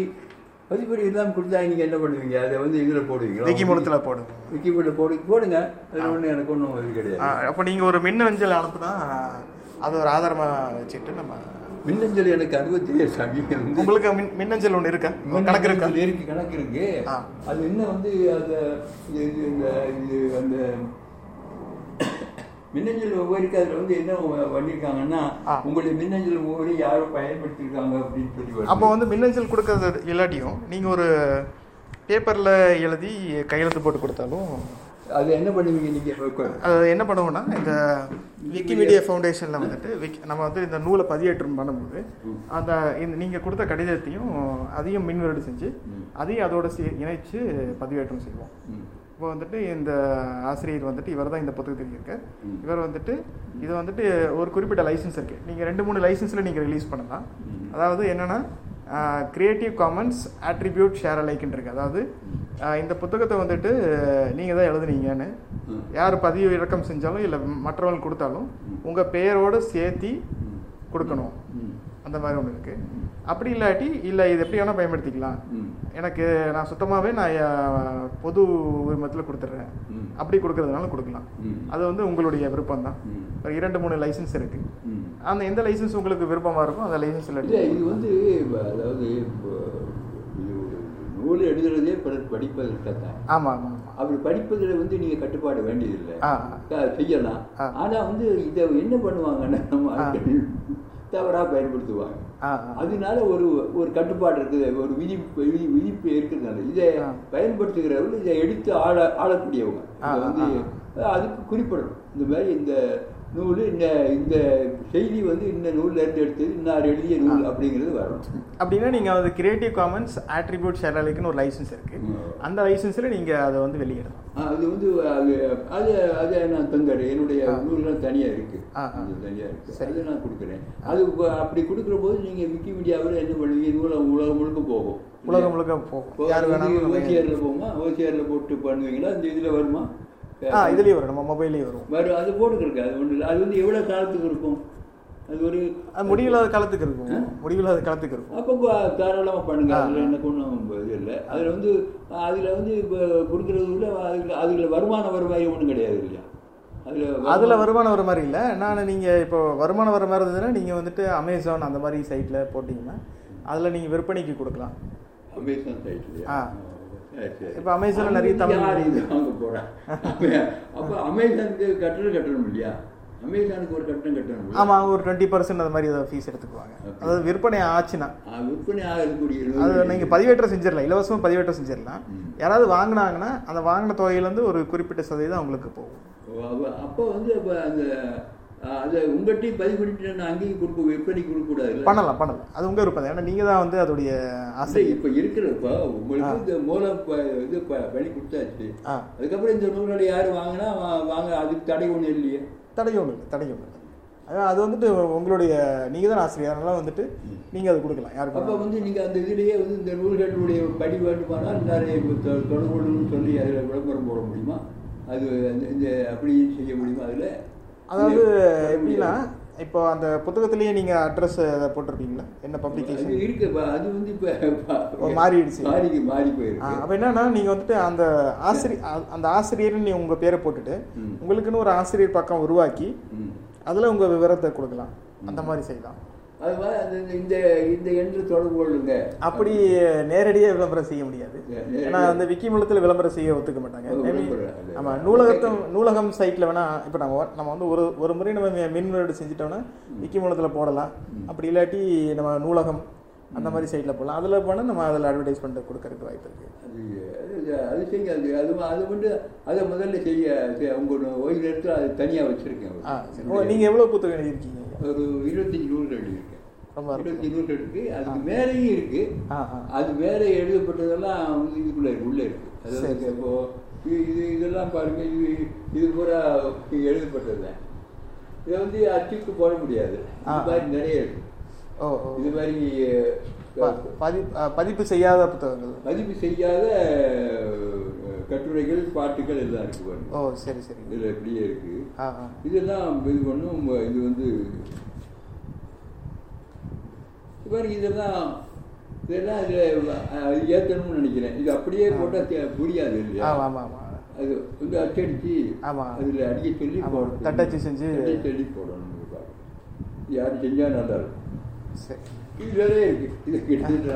பதிப்புரிமை இல்லாமல் கொடுத்தா நீங்க என்ன பண்ணுவீங்க? அதை வந்து இதுல போடுவீங்களா? விக்கி மூலத்துல போடுவோம் விக்கிபீடியா போடு போடுங்க. அது ஒண்ணு எனக்கு ஒன்றும் இது கிடையாது. அப்போ நீங்க ஒரு மின் அஞ்சல் அனுப்புனா அது ஒரு ஆதாரமா வச்சுட்டு நம்ம மின்னஞ்சல் எனக்கு அனுபவத்திலே சாமி வந்து உங்களுக்கு மின் மின்னஞ்சல் ஒன்று இருக்கா? கணக்கு இருக்கா? மின்னஞ்சல் இருக்கு கணக்கு இருக்கு. அது இன்னும் வந்து அந்த இது அந்த மின்னஞ்சல் ஒவ்வொருக்கு அதில் வந்து என்ன பண்ணியிருக்காங்கன்னா. உங்களுடைய மின்னஞ்சல் ஒவ்வொரு யாரும் பயன்படுத்தியிருக்காங்க அப்படின்னு சொல்லி. அப்போ வந்து மின்னஞ்சல் கொடுக்கறது இல்லாட்டியும் நீங்க ஒரு பேப்பர்ல எழுதி கையெழுத்து போட்டு கொடுத்தாலும் அது என்ன பண்ணுவீங்க நீங்க இப்ப- அது என்ன பண்ணுவோம்னா இந்த விக்கிமீடியா ஃபவுண்டேஷனில் வந்துட்டு விக்கி நம்ம வந்து இந்த நூலை பதிவேற்றம் பண்ணும்போது அந்த இந்த நீங்கள் கொடுத்த கடிதத்தையும் அதையும் மின்வரடு செஞ்சு. அதையும் அதோட இணைச்சு பதிவேற்றம் செய்வோம். இப்போ வந்துட்டு இந்த ஆசிரியர் வந்துட்டு இவர் தான் இந்த புத்தகத்தில் இருக்க ம். இவர் வந்துட்டு இது வந்துட்டு ஒரு குறிப்பிட்ட லைசன்ஸ் இருக்கு நீங்கள் ரெண்டு மூணு லைசன்ஸில் நீங்கள் ரிலீஸ் பண்ணலாம். அதாவது என்னன்னா கிரியேட்டிவ் காமன்ஸ் attribute ஷேர் அலைக்குன்னு இருக்கு அதாவது இந்த புத்தகத்தை வந்துட்டு நீங்கள் தான் எழுதுனீங்கன்னு. யார் பதிவு இறக்கம் செஞ்சாலும் இல்லை மற்றவங்க கொடுத்தாலும் உங்கள் பெயரோட சேர்த்தி. கொடுக்கணும். அந்த மாதிரி ஒன்று இருக்கு அப்படி இல்லாட்டி இல்லை இது எப்படி வேணால் பயன்படுத்திக்கலாம். எனக்கு நான் சுத்தமாகவே நான் பொது உரிமத்தில் கொடுத்துட்றேன். அப்படி கொடுக்கறதுனால கொடுக்கலாம். அது வந்து உங்களுடைய விருப்பம் தான். ஒரு இரண்டு மூணு லைசன்ஸ் இருக்கு. அந்த எந்த லைசன்ஸ் உங்களுக்கு விருப்பமாக இருக்கும் அந்த லைசன்ஸ் இல்ல இது வந்து அதாவது நூல் எழுதுறதே பிறர் படிப்பதற்காக ஆமாம் ஆமாம் ஆமாம் அப்படி படிப்பதில் வந்து நீங்க கட்டுப்பாடு வேண்டியதில்லை செய்யலாம் ஆ. ஆனா வந்து இதை என்ன பண்ணுவாங்கன்னா நம்ம ஆ. ஆட்கள் தவறா பயன்படுத்துவாங்க. அதனால ஒரு ஒரு கட்டுப்பாடு இருக்குது ஒரு விதி விதி விதிப்பு இருக்கிறதுனால இதை. பயன்படுத்துகிறவர்கள் இதை எடுத்து ஆள ஆளக்கூடியவங்க வந்து அதுக்கு குறிப்பிடணும் இந்த மாதிரி இந்த நூல் இந்த இந்த செய்தி வந்து இந்த நூல்ல இருந்து எடுத்தது இன்னார் எழுதிய நூல் அப்படிங்கிறது வரணும். அப்படின்னா நீங்கள் அது கிரியேட்டிவ் காமன்ஸ் ஆட்ரிபியூட் ஷேரலுக்குன்னு ஒரு லைசன்ஸ் இருக்குது ம். அந்த லைசன்ஸில் நீங்கள் அதை வந்து வெளியிடலாம் அது வந்து அது அது அதை நான் தந்துடுறேன். என்னுடைய. நூல்கள் தனியாக இருக்கு. அது தனியாக இருக்கு. சரி. அதை நான் கொடுக்குறேன். அது அப்படி கொடுக்குற போது நீங்கள் விக்கிமீடியாவில் என்ன பண்ணுவீங்க நூலம் உலகம் முழுக்க போகும். உலகம் முழுக்க போகும். ஓசிஆரில் போகுமா? ஓசிஆரில் போட்டு பண்ணுவீங்களா? இந்த இதில் வருமா? இதுலேயே வரும் நம்ம மொபைல்லேயே வரும். வரும். அது போட்டுக்கிருக்கு அது இல்லை. அது வந்து எவ்வளோ காலத்துக்கு இருக்கும்? அது ஒரு அது முடிவில்லாத காலத்துக்கு இருக்கும். முடிவில்லாத காலத்துக்கு இருக்கும். அப்போ தாராளமாக பண்ணுங்க. ஆ, அதில் ஆ. எனக்கு ஒன்றும் இது இல்லை. அதில் வந்து அதில் வந்து இப்போ கொடுக்குறது உள்ள அதில் அதில் வருமான வருவாய் ஒன்றும் கிடையாது இல்லையா? அதில் அதில் வருமானம் வர மாதிரி இல்லை. நான் நீங்கள் இப்போ வருமானம் வர மாதிரி இருந்ததுன்னா நீங்கள் வந்துட்டு அமேசான் அந்த மாதிரி சைட்டில் போட்டிங்கன்னா அதில் நீங்கள் விற்பனைக்கு கொடுக்கலாம். அமேசான் சைட்லையா ஆ. இப்ப அமேசான்ல நிறைய தமிழ் யார் இது வாங்க போறா? அப்போ அமேசானுக்கு கட்டணம் கட்டணும் இல்லையா? அமேசானுக்கு ஒரு கட்டணம் கட்டணும்? ஆமாம் ஒரு டுவெண்ட்டி பர்சன்ட் அந்த மாதிரி ஏதாவது ஃபீஸ் எடுத்துக்குவாங்க. அதாவது விற்பனை ஆச்சுன்னா. விற்பனை ஆகக்கூடிய அது நீங்கள் பதிவேற்றம் செஞ்சிடலாம். இலவசமாக பதிவேற்றம் செஞ்சிடலாம். யாராவது வாங்கினாங்கன்னா அந்த வாங்கின தொகையிலேருந்து ஒரு குறிப்பிட்ட சதவீதம் அவங்களுக்கு போகும். அப்போ வந்து அப்போ அந்த அதை உங்கள்கிட்டையும் பதிவு பண்ணிட்டு நான் அங்கேயும் கொடுக்க விற்பனைக்கு கொடுக்கக்கூடாது பண்ணலாம் பண்ணலாம். அது உங்கள் விருப்பம் ஏன்னா நீங்கள் தான் வந்து அதோடைய ஆசை. இப்போ இருக்கிறப்ப உங்களுக்கு. இந்த மூலம் இது பண்ணி கொடுத்தாச்சு. அதுக்கப்புறம் இந்த நூல்களை யார் வாங்கினா வாங்க அதுக்கு தடை ஒன்றும் இல்லையே. தடை ஒன்று இல்லை தடை ஒன்று இல்லை. அது வந்துட்டு உங்களுடைய நீங்கள் தான் ஆசிரியர். அதனால வந்துட்டு நீங்கள் அது கொடுக்கலாம். யாருக்கு அப்போ. வந்து நீங்கள் அந்த இதுலேயே வந்து இந்த நூல்களுடைய படி வேண்டுமானால் நிறைய தொடர்பு கொள்ளணும்னு சொல்லி அதில் விளம்பரம் போட முடியுமா? அது அந்த இந்த அப்படி செய்ய முடியுமா? அதில் அதாவது எப்படின்னா இப்போ அந்த புத்தகத்திலேயே நீங்கள் அட்ரஸ் போட்டிருப்பீங்களா? என்ன அது பப்ளிகேஷன் இருக்கு அது வந்து இப்போ மாறிடுச்சு. மாறி மாறி போயிருக்கு அப்போ என்னன்னா நீங்கள் வந்துட்டு அந்த ஆசிரியர் அந்த ஆசிரியர்னு நீ உங்கள் பேரை போட்டுட்டு. உங்களுக்குன்னு ஒரு ஆசிரியர் பக்கம் உருவாக்கி. அதில் உங்கள் விவரத்தை கொடுக்கலாம். அந்த மாதிரி செய்யலாம். அது மாதிரி இந்த- இந்த எண்ணில் தொடர்பு கொள்ளுங்க. அப்படி நேரடியாக விளம்பரம் செய்ய முடியாது. ஏன்னா அந்த விக்கி மூலத்தில் விளம்பரம் செய்ய ஒத்துக்க மாட்டாங்க. ஆமா நூலகத்தம் நூலகம் சைட்டில் வேணா இப்போ நம்ம நம்ம வந்து ஒரு ஒரு முறை நம்ம மி- மின்வெடு செஞ்சுட்டோம்னா விக்கி மூலத்தில் போடலாம். அப்படி இல்லாட்டி நம்ம நூலகம் அந்த மாதிரி சைட்டில் போடலாம். அதில் போனால் நம்ம அதில் அட்வர்டைஸ்மெண்ட் கொடுக்கறதுக்கு வாய்ப்பு இருக்குது அது அது- அது செய்யாது. அது அது வந்து அதை முதல்ல செய்ய செய்ய உங்க ஓய்வு நேரத்தில் அது தனியாக வச்சிருக்கேன். நீங்கள் எவ்வளோ புத்தகம் எழுதியிருக்கீங்க? ஒரு இருபத்தஞ்சு நூல்கள் எழுதியிருக்கேன். ரொம்ப நூல்கள் இருக்கு அதுக்கு மேலேயும் இருக்கு. அது மேலே எழுதப்பட்டதெல்லாம் வந்து இதுக்குள்ள இருக்கு உள்ள இருக்கு. அதாவது. இப்போ இது இது இதெல்லாம் பாருங்க இது இது பூரா எழுதப்பட்டது தான் இதை வந்து அச்சுக்கு போட முடியாது. இது மாதிரி நிறைய இருக்கு. இது மாதிரி பதிப்பு செய்யாத புத்தகங்கள். மதிப்பு செய்யாத கட்டுரைகள் பாட்டுகள் எல்லாம் இருக்கு ஓ சரி சரி. இதுல இப்படியே இருக்கு. இதெல்லாம் இது பண்ணும் இது வந்து பாருங்க இதெல்லாம் இதெல்லாம் இதுல அஹ், ஏத்தணும்னு நினைக்கிறேன் இது அப்படியே போட்டா தே- புரியாது இல்லையா ஆமாம் ஆமாம் ஆமாம் அது வந்து அச்சடிச்சு. அதுல அடிக்க சொல்லி. போடணும். தட்டச்சு செஞ்சு. சொல்லி போடணும். யார் செஞ்சா நல்லா இருக்கும் சரி இது நிறைய இருக்கு இது கிட்டத்தட்ட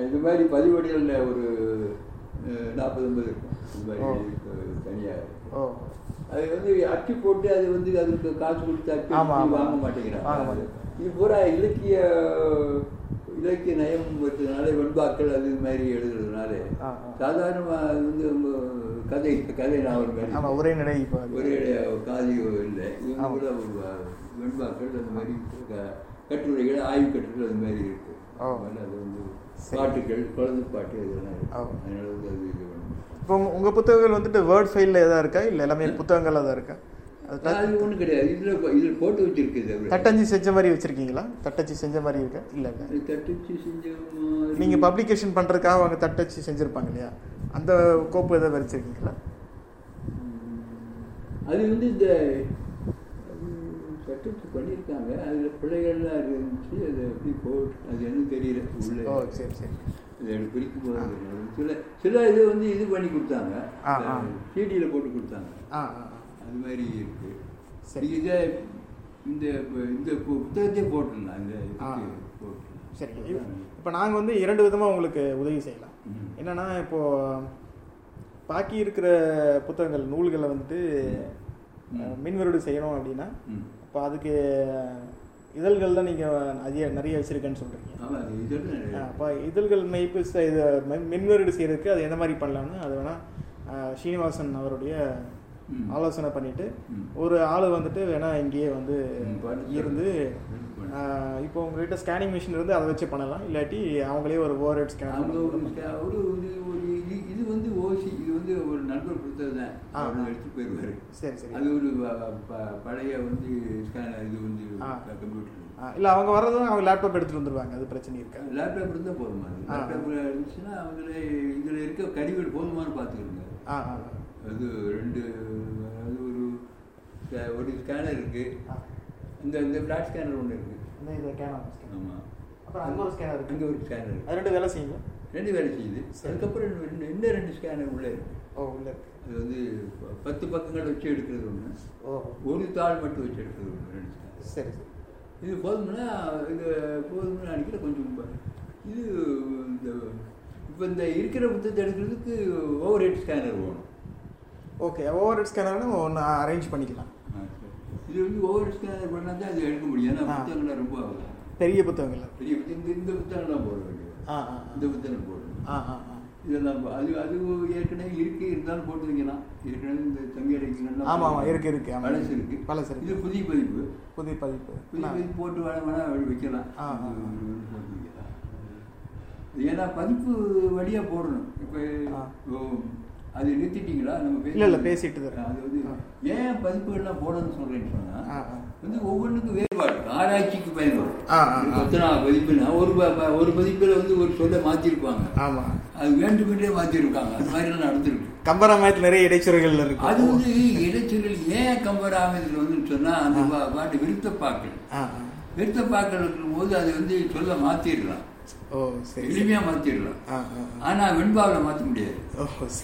இந்த மாதிரி பதிவடிகளில் ஒரு நாற்பது ஐம்பது இருக்கும் இந்த. மாதிரி இருக்கு, தனியா இருக்கு. ஓ அது வந்து அச்சு போட்டு அது வந்து அதுக்கு காசு கொடுத்து அச்சு. வாங்க மாட்டேங்கிறாங்க பூரா இலக்கிய இலக்கிய நயம் இருக்கிறதுனால வெண்பாக்கள் அது மாதிரி எழுதுறதுனால ஆ, ஆ. சாதாரணமா அது வந்து கதை கதை நாவல் மாதிரி ஒரே நடை. ஒரே காதியோ இல்லை ஆமா. கூட வெண்பாக்கள் அந்த மாதிரி கட்டுரைகள் ஆய்வு கட்டுரைகள் அது மாதிரி இருக்கு அது வந்து. பாட்டுகள் குழந்தை பாட்டு இதெல்லாம். அதனால வந்து அது இப்போ உங்க- உங்க புத்தகங்கள் வந்துட்டு வேர்ட் ஃபைலில் எதாவது இருக்கா இல்லை எல்லாமே புத்தகங்களாக தான் இருக்கா அது ஒன்றும் கிடையாது. இதில் இதில் போட்டு வச்சிருக்குது அது. தட்டஞ்சு செஞ்ச மாதிரி வச்சிருக்கீங்களா? தட்டச்சு செஞ்ச மாதிரி இருக்கா? இல்லை. தட்டுச்சு செஞ்ச மாதிரி- நீங்கள் பப்ளிகேஷன் பண்ணுறதுக்காக அவங்க தட்டச்சு செஞ்சுருப்பாங்க இல்லையா? அந்த கோப்பு எதாவது வச்சிருக்கீங்களா? அது வந்து இந்த தட்டுச்சு பண்ணியிருக்காங்க அதில் பிள்ளைகள்லாம் இருந்துச்சு. அது எப்படி போட்டு அது என்ன தெரியல. உள்ள ஓ சரி சரி. இது எனக்கு பிரிக்கும் போது. சில சில இது வந்து இது பண்ணி கொடுத்தாங்க. சீடியில் போட்டு கொடுத்தாங்க. ஆ ஆ. அது மாதிரி இருக்கு சரி. இதை இந்த இந்த பு- புத்தகத்தையே போட்டுடலாம் இந்த. சரி இப்போ நாங்கள் வந்து இரண்டு விதமாக உங்களுக்கு உதவி செய்யலாம். என்னன்னா இப்போ பாக்கி இருக்கிற புத்தகங்கள் நூல்களை வந்துட்டு மின்வருடு செய்யணும் அப்படின்னா ம். அப்போ அதுக்கு இதழ்கள் தான் நீங்கள் அதிக நிறைய வச்சுருக்கேன்னு சொல்கிறீங்க அப்போ இதழ்கள் மைப்பு செ- இது மின்- மின்வருடு செய்கிறதுக்கு அது எந்த மாதிரி பண்ணலாம்னு அது வேணால் ஸ்ரீனிவாசன் அவருடைய. ஆலோசனை பண்ணிட்டு. ஒரு ஆள் வந்துட்டு வேணா இங்கேயே வந்து இருந்து இப்போ உங்ககிட்ட ஸ்கேனிங் மிஷின் இருந்து அதை வச்சு பண்ணலாம். இல்லாட்டி அவங்களே ஒரு ஓவர் ஹெட் ஸ்கேன் ஒரு ஒரு இது வந்து ஓசி இது வந்து ஒரு நண்பர் கொடுத்தது தான். அவர் எடுத்து போயிடுவாரு சரி சரி. அது ஒரு பழைய வந்து ஸ்கேனர் இது வந்து. கம்ப்யூட்டர் இல்ல அவங்க வர்றதும் அவங்க லேப்டாப் எடுத்துட்டு வந்துருவாங்க. அது பிரச்சனை இருக்காது லேப்டாப் இருந்தால் போதுமா. லேப்டாப் இருந்துச்சுன்னா அதில் இதில் இருக்க கருவிகள் போதுமானு பார்த்துக்கிடுங்க ஆ ஆ. அது ரெண்டு ஒரு ஒரு ஸ்கேனர் இருக்கு. ஆ. இந்த இந்த பிளாட் ஸ்கேனர் ஒன்று இருக்கு. இந்த இது கேனான் ஸ்கேன் ஆமாம் அப்புறம் அங்க ஒரு ஸ்கேனர் இருக்கு. அங்கே ஒரு ஸ்கேனர் அது ரெண்டு வேலை செய்யுங்க ரெண்டு வேலை செய்யுது. அதுக்கப்புறம் ரெண்டு இன்னும் ரெண்டு ஸ்கேனர் உள்ளே இருக்கு. ஓ உள்ள இருக்கு. அது வந்து பத்து பக்கங்கள் வச்சு எடுக்கிறது ஒன்று ஓ. ஒரு தாள் மட்டும் வச்சு எடுக்கிறது ஒன்று ரெண்டு ஸ்கேனர் சரி சரி. இது போதும்னா இது போதும்னு நினைக்கிற கொஞ்சம் இது இந்த இப்போ இந்த இருக்கிற புத்தகத்தை எடுக்கிறதுக்கு ஓவர் ஹெட் ஸ்கேனர் வேணும். ஓகே ஓவர் ஹெட் ஸ்கேனர்னு ஒன்று அரேஞ்ச் பண்ணிக்கலாம். இது வந்து ஓவர் ஸ்கேனர் பண்ணால் தான் அது எடுக்க முடியும். ஏன்னா. புத்தகங்கள்லாம் ரொம்ப பெரிய புத்தகங்கள். பெரிய புத்தகம். இந்த புத்தகம்லாம் போட வேண்டியது. ஆ ஆ இந்த புத்தகம் போடணும். ஆ ஆ ஆ. இதெல்லாம் அது அது ஏற்கனவே இருக்கு. இருந்தாலும் போட்டு வைக்கலாம். ஏற்கனவே இந்த தங்கி அடைக்கலாம் ஆமா, ஆமா, இருக்கு, இருக்கு. பழசு இருக்கு. பழசு இருக்கு. இது புதிய பதிப்பு. புதிய பதிப்பு. புதிய. பதிப்பு போட்டு வேணா வைக்கலாம். போட்டு வைக்கலாம். ஏன்னா பதிப்பு வழியா போடணும். இப்போ அது நிறுத்திட்டீங்களா நம்ம இல்ல, இல்ல, பேசிட்டு. அது வந்து. ஏன் பதிப்புகள்லாம் போடணும்னு சொல்றேன்னு சொன்னா. வந்து ஒவ்வொன்றுக்கும் வேறுபாடு. ஆராய்ச்சிக்கு பயன்படும். எத்தனை பதிப்புனா ஒரு ஒரு பதிப்புல வந்து ஒரு சொல்ல மாத்திருப்பாங்க ஆமா அது வேண்டுமென்றே மாத்திருக்காங்க அது மாதிரி நடந்திருக்கு கம்பராமாயத்தில் நிறைய இடைச்சொல்கள் இருக்கு அது வந்து இடைச்சொல்கள் ஏன் கம்பராமத்தில் வந்து சொன்னா அந்த பாட்டு விருத்தப்பாக்கள் ஆ ஆ. விருத்தப்பாக்கள் இருக்கும்போது அது வந்து சொல்ல மாத்திடலாம் ஓ சரி சரி. எளிமையா மாத்திடலாம். ஆ ஆ ஆ. ஆனா வெண்பாவில் மாத்த முடியாது.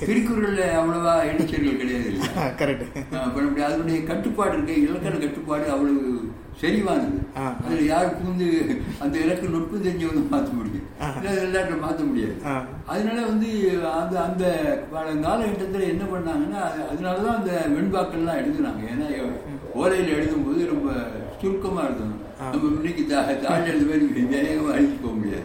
திருக்குறள்ல அவ்வளவா இடைச்சொல்கள் கிடையாது இல்லையா? கரெக்ட் முடியாது. அதனுடைய கட்டுப்பாடு இருக்கு. இலக்கண கட்டுப்பாடு அவ்வளவு செறிவானது. அதுல யார் புகுந்து அந்த இலக்கு நுட்பம் தெரிஞ்சவங்க மாற்ற முடியும். இல்லை எல்லாத்தையும் மாற்ற முடியாது. அதனால வந்து அந்த அந்த காலகட்டத்தில் என்ன பண்ணாங்கன்னா அது- அதனாலதான் அந்த வெண்பாக்கள்லாம் எழுதுனாங்க. ஏன்னா ஓலையில் எழுதும்போது ரொம்ப சுருக்கமா எழுதணும். தாள் எழுத மாதிரி வேகமாக அழிச்சு போக முடியாது.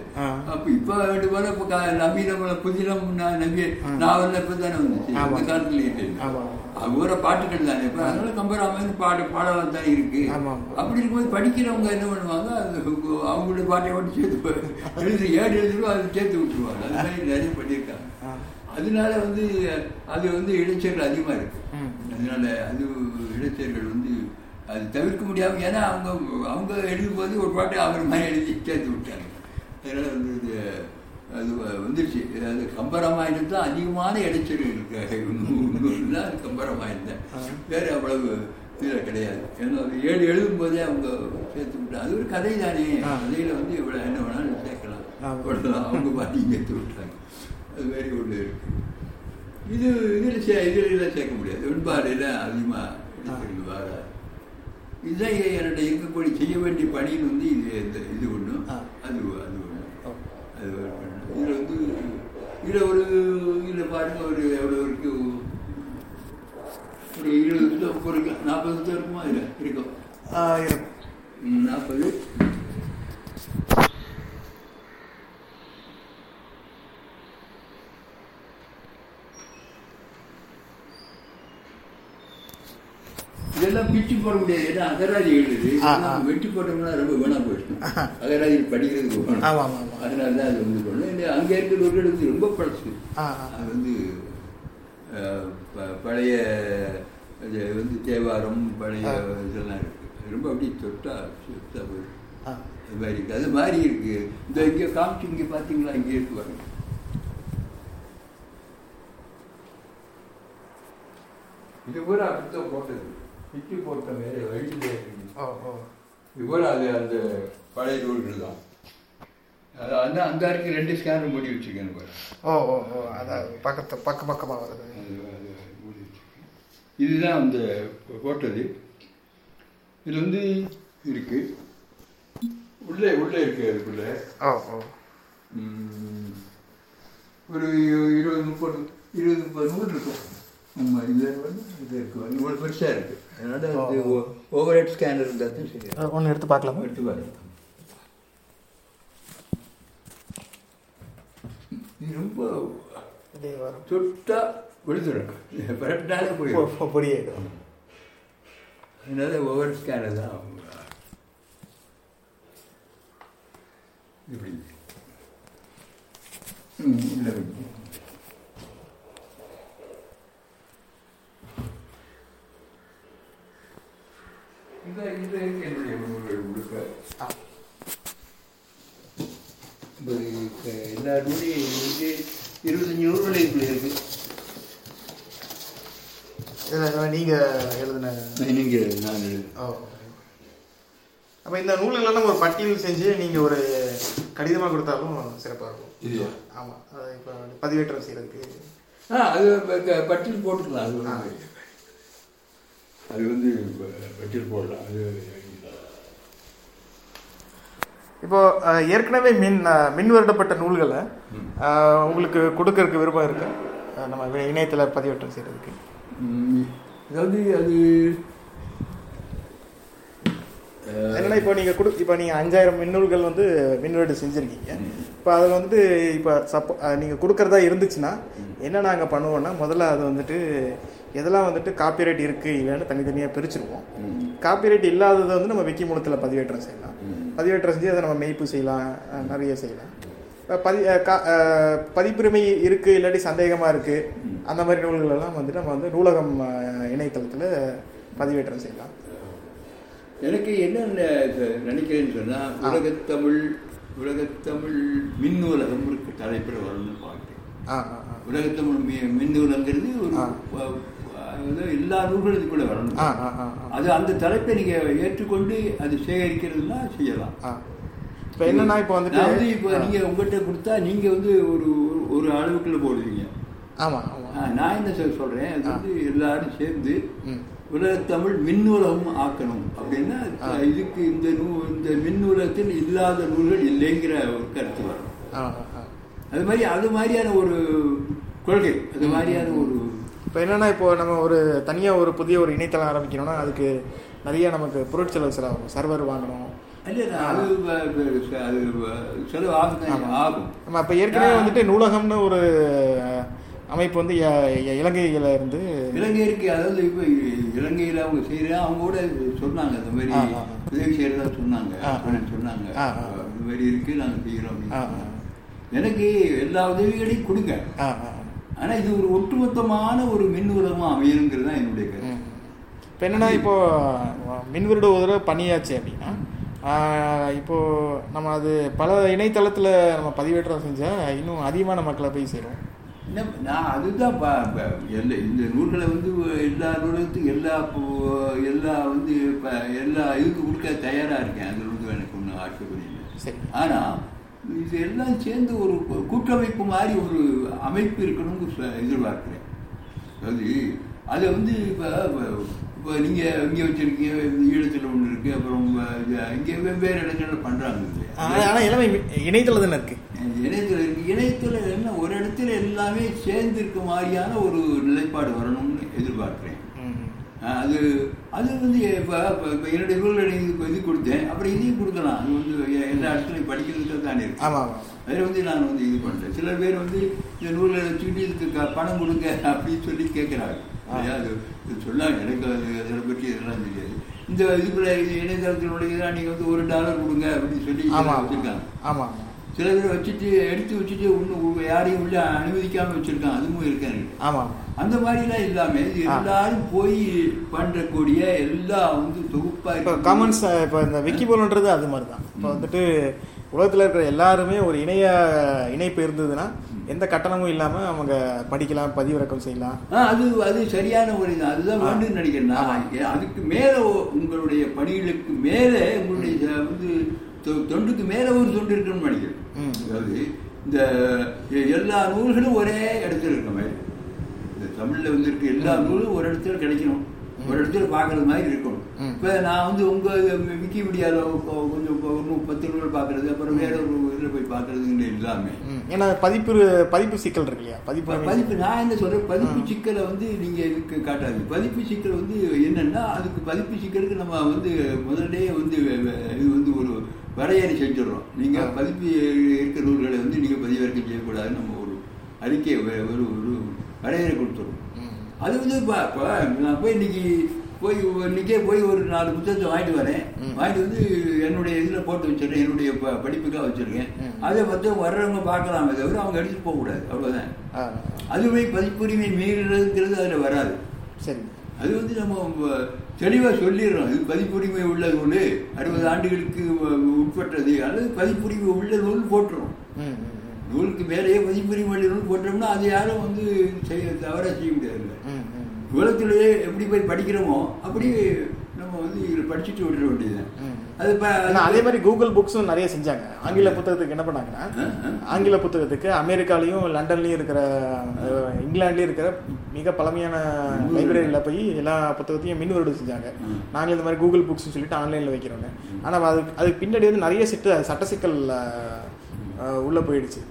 அப்ப இப்ப வேண்டு போல இப்ப நவீனம் புதினம் ந- நவீ நாவல்ல இப்ப தானே வந்துச்சு ஆமா. அந்த காலத்துல இல்லை ஆமா. அவர பாட்டுகள் தானே இப்ப அதனால கம்பராமாயணம் பாடு பாடலாம் தான் இருக்கு. அப்படி இருக்கும்போது படிக்கிறவங்க என்ன பண்ணுவாங்க அவங்களுடைய பாட்டை மட்டும் சேர்த்து எழுதி ஏடு எழுதிடும் அதை சேர்த்து விட்டுருவாங்க அது மாதிரி நிறைய பண்ணியிருக்காங்க. அதனால வந்து அது வந்து இடைச்சல்கள் அதிகமா இருக்கு. அதனால அது இடைச்சல்கள் வந்து அது தவிர்க்க முடியாம ஏன்னா அவங்க அவங்க எழுதும் போது ஒரு பாட்டை அவர் மாதிரி எழுதி சேர்த்து விட்டாங்க. அதனால வந்து இது அது வந்துருச்சு. அது கம்பராமாயணம் தான் அதிகமான இடைச்சல்கள் இருக்கு. அது கம்பராமாயணம் தான். வேற அவ்வளவு இதில் கிடையாது. ஏன்னா ஏழு எழுதும் போதே அவங்க சேர்த்து விட்டாங்க. அது ஒரு கதை தானே. கதையில வந்து இவ்வளோ என்ன வேணாலும் சேர்க்கலாம். ஆமா. அவ்வளவுதான். அவங்க பாட்டியும் சேர்த்து விட்டாங்க. அது மாதிரி ஒன்று இருக்கு. இது இதில் சே இதில் சேர்க்க முடியாது. வெண்பாறையில் அதிகமாக வராது. இதுதான் என்னுடைய இருக்கக்கூடிய செய்ய வேண்டிய பணின்னு வந்து இது இது ஒன்று ஆ. அது அது ஒன்று. அது. இதுல வந்து இதுல ஒரு இதுல பாருங்க ஒரு எவ்வளவு இருக்கு? ஒரு இருபது வருஷம் ஒரு நாற்பது வருஷம் இருக்குமா? இதுல இருக்கும் நாற்பது. இதெல்லாம் பிச்சு போட முடியாது. ஏன்னா அகராதி. இதெல்லாம் வெட்டி போட்டோம்னா ரொம்ப வீணா போயிடும். அகராதி படிக்கிறதுக்கு போகணும். அதனால தான் அது வந்து பண்ணணும் இல்லை அங்கே இருக்கிற ஒரு வந்து ரொம்ப பழசு. அது வந்து பழைய வந்து தேவாரம் பழைய. இதெல்லாம் இருக்கு. ரொம்ப அப்படியே தொட்டா சொத்தா போயிடும். அது மாதிரி இருக்கு. அது மாதிரி இருக்கு. இந்த இங்கே காமிச்சு இங்கே பார்த்தீங்களா இங்கே இருக்கு பாருங்க. இது கூட அப்படித்தான் போட்டது. பிச்சு போட்ட வேற வழியிலே கூட அது அந்த பழைய நூல்கள் தான். அது அந்த அறைக்கு ரெண்டு ஸ்கேனர் மூடி வச்சிருக்கேன் பாரு. ஓ ஓ ஓ அதான் பக்கத்து பக்க பக்கமாக வருது. மூடி வச்சிருக்கேன். இதுதான் அந்த போட்டது. இது வந்து இருக்கு. உள்ளே உள்ளே இருக்கு அதுக்குள்ள. ஓ ம், ஒரு இருபது முப்பது இருபது முப்பது நூறு இருக்கும். இது இது இருக்கு. இவ்வளோ பெருசாக இருக்கு. அதனால அது ஓவர் ஹெட் ஸ்கேனர் இருந்தால் தான் சரி. ஒன்று எடுத்து பார்க்கலாமா? எடுத்து பாருங்க. இது ரொம்ப இதே வரும். சுட்டா விழுந்துடும் பரட்டாலே போயிடும். பொ- பொடியாயிடும் அதனால ஓவர் ஸ்கேனர் தான் இப்படி. ம், இந்த இந்த என்னுடைய நூல்கள் முழுக்க. எல்லா நூலையும் வந்து இருபத்தஞ்சி நூல்கள் இப்படி இருக்கு. இதில் நீங்கள் எழுதின நீங்கள் நான் ஓ அப்போ இந்த நம்ம ஒரு பட்டியல் செஞ்சு நீங்கள் ஒரு கடிதமாக கொடுத்தாலும் சிறப்பாக இருக்கும். இல்லையா? ஆமாம் அது இப்போ பதிவேற்றம் செய்கிறதுக்கு ஆ அது பட்டியல் போட்டுக்கலாம் அது அது வந்து போடலாம் அது இப்போ ஏற்கனவே மின் மின் வருடப்பட்ட நூல்களை உங்களுக்கு கொடுக்கறதுக்கு விருப்பம் இருக்கு? நம்ம இணையத்துல பதிவேற்றம் செய்யறதுக்கு ம், அதாவது அது என்னன்னா இப்போ நீங்க கொடு இப்போ நீங்க அஞ்சாயிரம் மின்னூல்கள் வந்து மின்வெடு செஞ்சிருக்கீங்க. இப்போ அதில் வந்துட்டு இப்போ சப்போ அஹ், நீங்க கொடுக்கறதா இருந்துச்சுன்னா என்ன நாங்க பண்ணுவோம்னா முதல்ல அது வந்துட்டு எதெல்லாம் வந்துட்டு காப்பிரைட் இருக்கு இல்லைன்னு தனித்தனியாக பிரிச்சிருவோம். காப்பிரைட் இல்லாததை வந்து நம்ம விக்கி மூலத்தில் பதிவேற்றம் செய்யலாம். பதிவேற்றம் செஞ்சு அதை நம்ம மெய்ப்பு செய்யலாம் நிறைய செய்யலாம். பதி பதிப்புரிமை இருக்கு இல்லாட்டி சந்தேகமா இருக்கு அந்த மாதிரி நூல்கள் எல்லாம் வந்துட்டு நம்ம வந்து நூலகம் இணையதளத்துல பதிவேற்றம் செய்யலாம். எனக்கு என்ன நினைக்கிறேன்னு சொன்னா உலகத்தமிழ் உலகத்தமிழ் மின் நூலகம் இருக்கு தலைப்பில் வரணும்னு பார்க்குறேன். உலகத்தமிழ் மின் நூலகங்கிறது ஒரு ஆ. வ- அதாவது எல்லா நூல்களும் இதுக்குள்ள வரணும். அது அந்த தலைப்பை நீங்க ஏற்றுக்கொண்டு அது சேகரிக்கிறதுனா செய்யலாம். இப்போ என்னன்னா இப்போ வந்துட்டு வந்து இப்போ. நீங்க உங்கள்கிட்ட கொடுத்தா நீங்க வந்து ஒரு ஒரு அளவுக்குள்ள போடுவீங்க. நான் என்ன சொல்ல சொல்றேன்? அது வந்து எல்லாரும் சேர்ந்து உலகத்தமிழ் மின்னூலகம் ஆக்கணும். அப்படின்னா. இதுக்கு இந்த நூ இந்த மின்னூலகத்தில் இல்லாத நூல்கள் இல்லைங்கிற ஒரு கருத்து வரும். அது மாதிரி அது மாதிரியான ஒரு கொள்கை. அது மாதிரியான ஒரு இப்போ என்னன்னா இப்போ நம்ம ஒரு தனியா ஒரு புதிய ஒரு இணையதளம் ஆரம்பிக்கணும்னா அதுக்கு நிறைய நமக்கு பொருட்செலவு செலவாகும் சர்வர் வாங்கணும். நம்ம அப்போ ஏற்கனவே வந்துட்டு நூலகம்னு ஒரு அமைப்பு வந்து இலங்கையில இருந்து இலங்கையருக்கு அதாவது இப்போ இலங்கையில் அவங்க செய்யற அவங்க கூட சொன்னாங்க இந்த மாதிரி. உதவி செய்யறதா சொன்னாங்க. சொன்னாங்க. இந்த மாதிரி இருக்கு நாங்க செய்யறோம் ஆ, அப்படின்னு ஆ. எனக்கு எல்லா உதவிகளையும் கொடுங்க. ஆ ஆ ஆனா இது ஒரு ஒட்டுமொத்தமான ஒரு மின் உலகமா அமையணுங்கிறது தான் என்னுடைய கருத்து. இப்போ என்னன்னா இப்போ மின்விருட ஒரு தடவை பண்ணியாச்சு அப்படின்னா ஆஹ், இப்போ நம்ம அது பல இணையதளத்துல நம்ம பதிவேற்றம் செஞ்சா இன்னும் அதிகமான மக்களை போய் சேரும். நான் அதுதான் எல்லா இந்த நூல்களை வந்து எல்லா நூலகத்துக்கும் எல்லா எல்லா வந்து இப்ப எல்லா இதுக்கு கொடுக்க தயாரா இருக்கேன். அது வந்து எனக்கு ஒன்றும் ஆட்சேபனை இல்லை. சரி. இது எல்லாம் சேர்ந்து ஒரு கூட்டமைப்பு மாதிரி ஒரு அமைப்பு இருக்கணும்னு எதிர்பார்க்கிறேன். அதாவது அதை வந்து இப்போ இப்போ நீங்கள் இங்கே வச்சிருக்கீங்க ஈழத்தில் ஒன்று இருக்கு அப்புறம் இங்கே வெவ்வேறு இடங்கள்ல பண்ணுறாங்க ஆனா ஆனா எல்லாமே இணையதளம் தானே இருக்கு. இணையத்தில் இருக்கு. இணையத்தில் என்ன ஒரு இடத்துல எல்லாமே சேர்ந்து இருக்க மாதிரியான ஒரு நிலைப்பாடு வரணும்னு எதிர்பார்க்கிறேன். அது அது வந்து இப்போ இப்போ என்னுடைய நூல்களை இதுக்கு இது கொடுத்தேன் அப்புறம் இதையும் கொடுக்கலாம். அது வந்து எல்லா இடத்துலையும் படிக்கிறதுக்கு தானே இருக்கு. ஆமா ஆமா. அதில் வந்து நான் வந்து இது பண்ணுறேன் சில பேர் வந்து இந்த நூலை வச்சுக்கிட்டு இதுக்கு பணம் கொடுங்க அப்படின்னு சொல்லி கேட்குறாங்க அது சொல்லாங்க எனக்கு அது அதை பற்றி இதெல்லாம் தெரியாது. இந்த இதுக்குள்ள இது இணையதளத்தினுடைய நீங்கள் வந்து ஒரு டாலர் கொடுங்க அப்படின்னு சொல்லி வச்சுருக்காங்க. ஆமா ஆமா. சில பேர் வச்சுட்டு எடுத்து வச்சுட்டு இன்னும் யாரையும் உள்ள அனுமதிக்காம வச்சிருக்காங்க அதுவும் இருக்காங்க ஆமா. அந்த மாதிரிலாம் இல்லாம இது. எல்லாரும் போய் பண்றக்கூடிய எல்லாம் வந்து தொகுப்பா இப்போ. காமன்ஸ் இப்போ இந்த விக்கிபோல்ன்றது அது மாதிரி தான் இப்போ வந்துட்டு உலகத்தில் இருக்கிற எல்லாருமே ஒரு இணைய இணைப்பு இருந்ததுன்னா எந்த கட்டணமும் இல்லாமல் அவங்க படிக்கலாம் பதிவிறக்கம் செய்யலாம். அது அது சரியான ஒரு இது அதுதான். வேண்டும் நினைக்கிறேன் அதுக்கு மேல உங்களுடைய பணிகளுக்கு மேல உங்களுடைய வந்து தொண்டுக்கு மேல ஒரு தொண்டு இருக்கணும்னு நினைக்கிறேன். அதாவது இந்த எல்லா நூல்களும் ஒரே இடத்துல இருக்க மாதிரி. இந்த தமிழ்ல வந்து இருக்க எல்லா நூலும் ஒரு இடத்துல கிடைக்கணும். ஒரு இடத்துல பார்க்கறது மாதிரி இருக்கணும். இப்ப நான் வந்து உங்க விக்கிபீடியால கொ- கொஞ்சம் இன்னும் பத்து நூல் பார்க்கறது அப்புறம் வேற ஒரு இதுல போய் பார்க்கறதுன்னு இல்லாம ம். ஏன்னா பதிப்பு பதிப்பு சிக்கல் இருக்கு இல்லையா? பதிப்பு பதிப்பு நான் என்ன சொல்றேன்? பதிப்பு சிக்கலை வந்து நீங்க இதுக்கு காட்டாது பதிப்பு சிக்கல் வந்து என்னன்னா அதுக்கு பதிப்பு சிக்கலுக்கு நம்ம வந்து முதல்லயே வந்து இது வந்து ஒரு வரையறை செஞ்சிடறோம். நீங்க ஆ. பதிப்பு இருக்கிற நூல்களை வந்து நீங்க பதிவிறக்கம் செய்யக்கூடாதுன்னு நம்ம ஒரு அறிக்கை ஒரு ஒரு வரையறை கொடுத்துரும் ம். அது வந்து இப்போ இப்போ நான் போய் இன்னைக்கு போய் இன்னைக்கே போய் ஒரு நாலு புத்தகத்தை வாங்கிட்டு வரேன். வாங்கிட்டு வந்து என்னுடைய இதில் போட்டு வச்சிருக்கேன் என்னுடைய ப- படிப்புக்காக வச்சிருக்கேன். அதை பார்த்து வர்றவங்க பார்க்கலாமே தவிர அவங்க எடுத்துட்டு போகக்கூடாது. அவ்வளோதான் அதுவே பதிப்புரிமை மீறுறதுங்கிறது அதில் வராது. சரி. அது வந்து நம்ம தெளிவாக சொல்லிடுறோம் இது பதிப்புரிமை உள்ள நூல் அறுபது ஆண்டுகளுக்கு உட்பட்டது அல்லது பதிப்புரிமை உள்ள நூல் போட்டுரும். நூலுக்கு மேலேயே பதிப்புரிமை உள்ள நூல் போட்டோம்னா அது யாரும் வந்து செய்ய தவறாக செய்ய முடியாது. உலகத்திலேயே எப்படி போய் படிக்கிறோமோ அப்படி நம்ம வந்து இதில் படிச்சுட்டு விட்டுற வேண்டியதுதான். அது அதே மாதிரி கூகுள் புக்ஸும் நிறைய செஞ்சாங்க ஆங்கில புத்தகத்துக்கு என்ன பண்ணாங்கன்னா. ஆங்கில புத்தகத்துக்கு அமெரிக்காலையும் லண்டன்லயும் இருக்கிற இங்கிலாந்துலயும் இருக்கிற மிக பழமையான லைப்ரரியில் போய் எல்லா புத்தகத்தையும் மின்வருடு செஞ்சாங்க ம். நாங்கள் இந்த மாதிரி கூகுள் புக்ஸ்னு சொல்லிட்டு ஆன்லைனில் வைக்கிறோங்க ஆனால் அது அதுக்கு பின்னாடி வந்து நிறைய சிட்ட சட்ட சிக்கல் உள்ள போயிடுச்சு.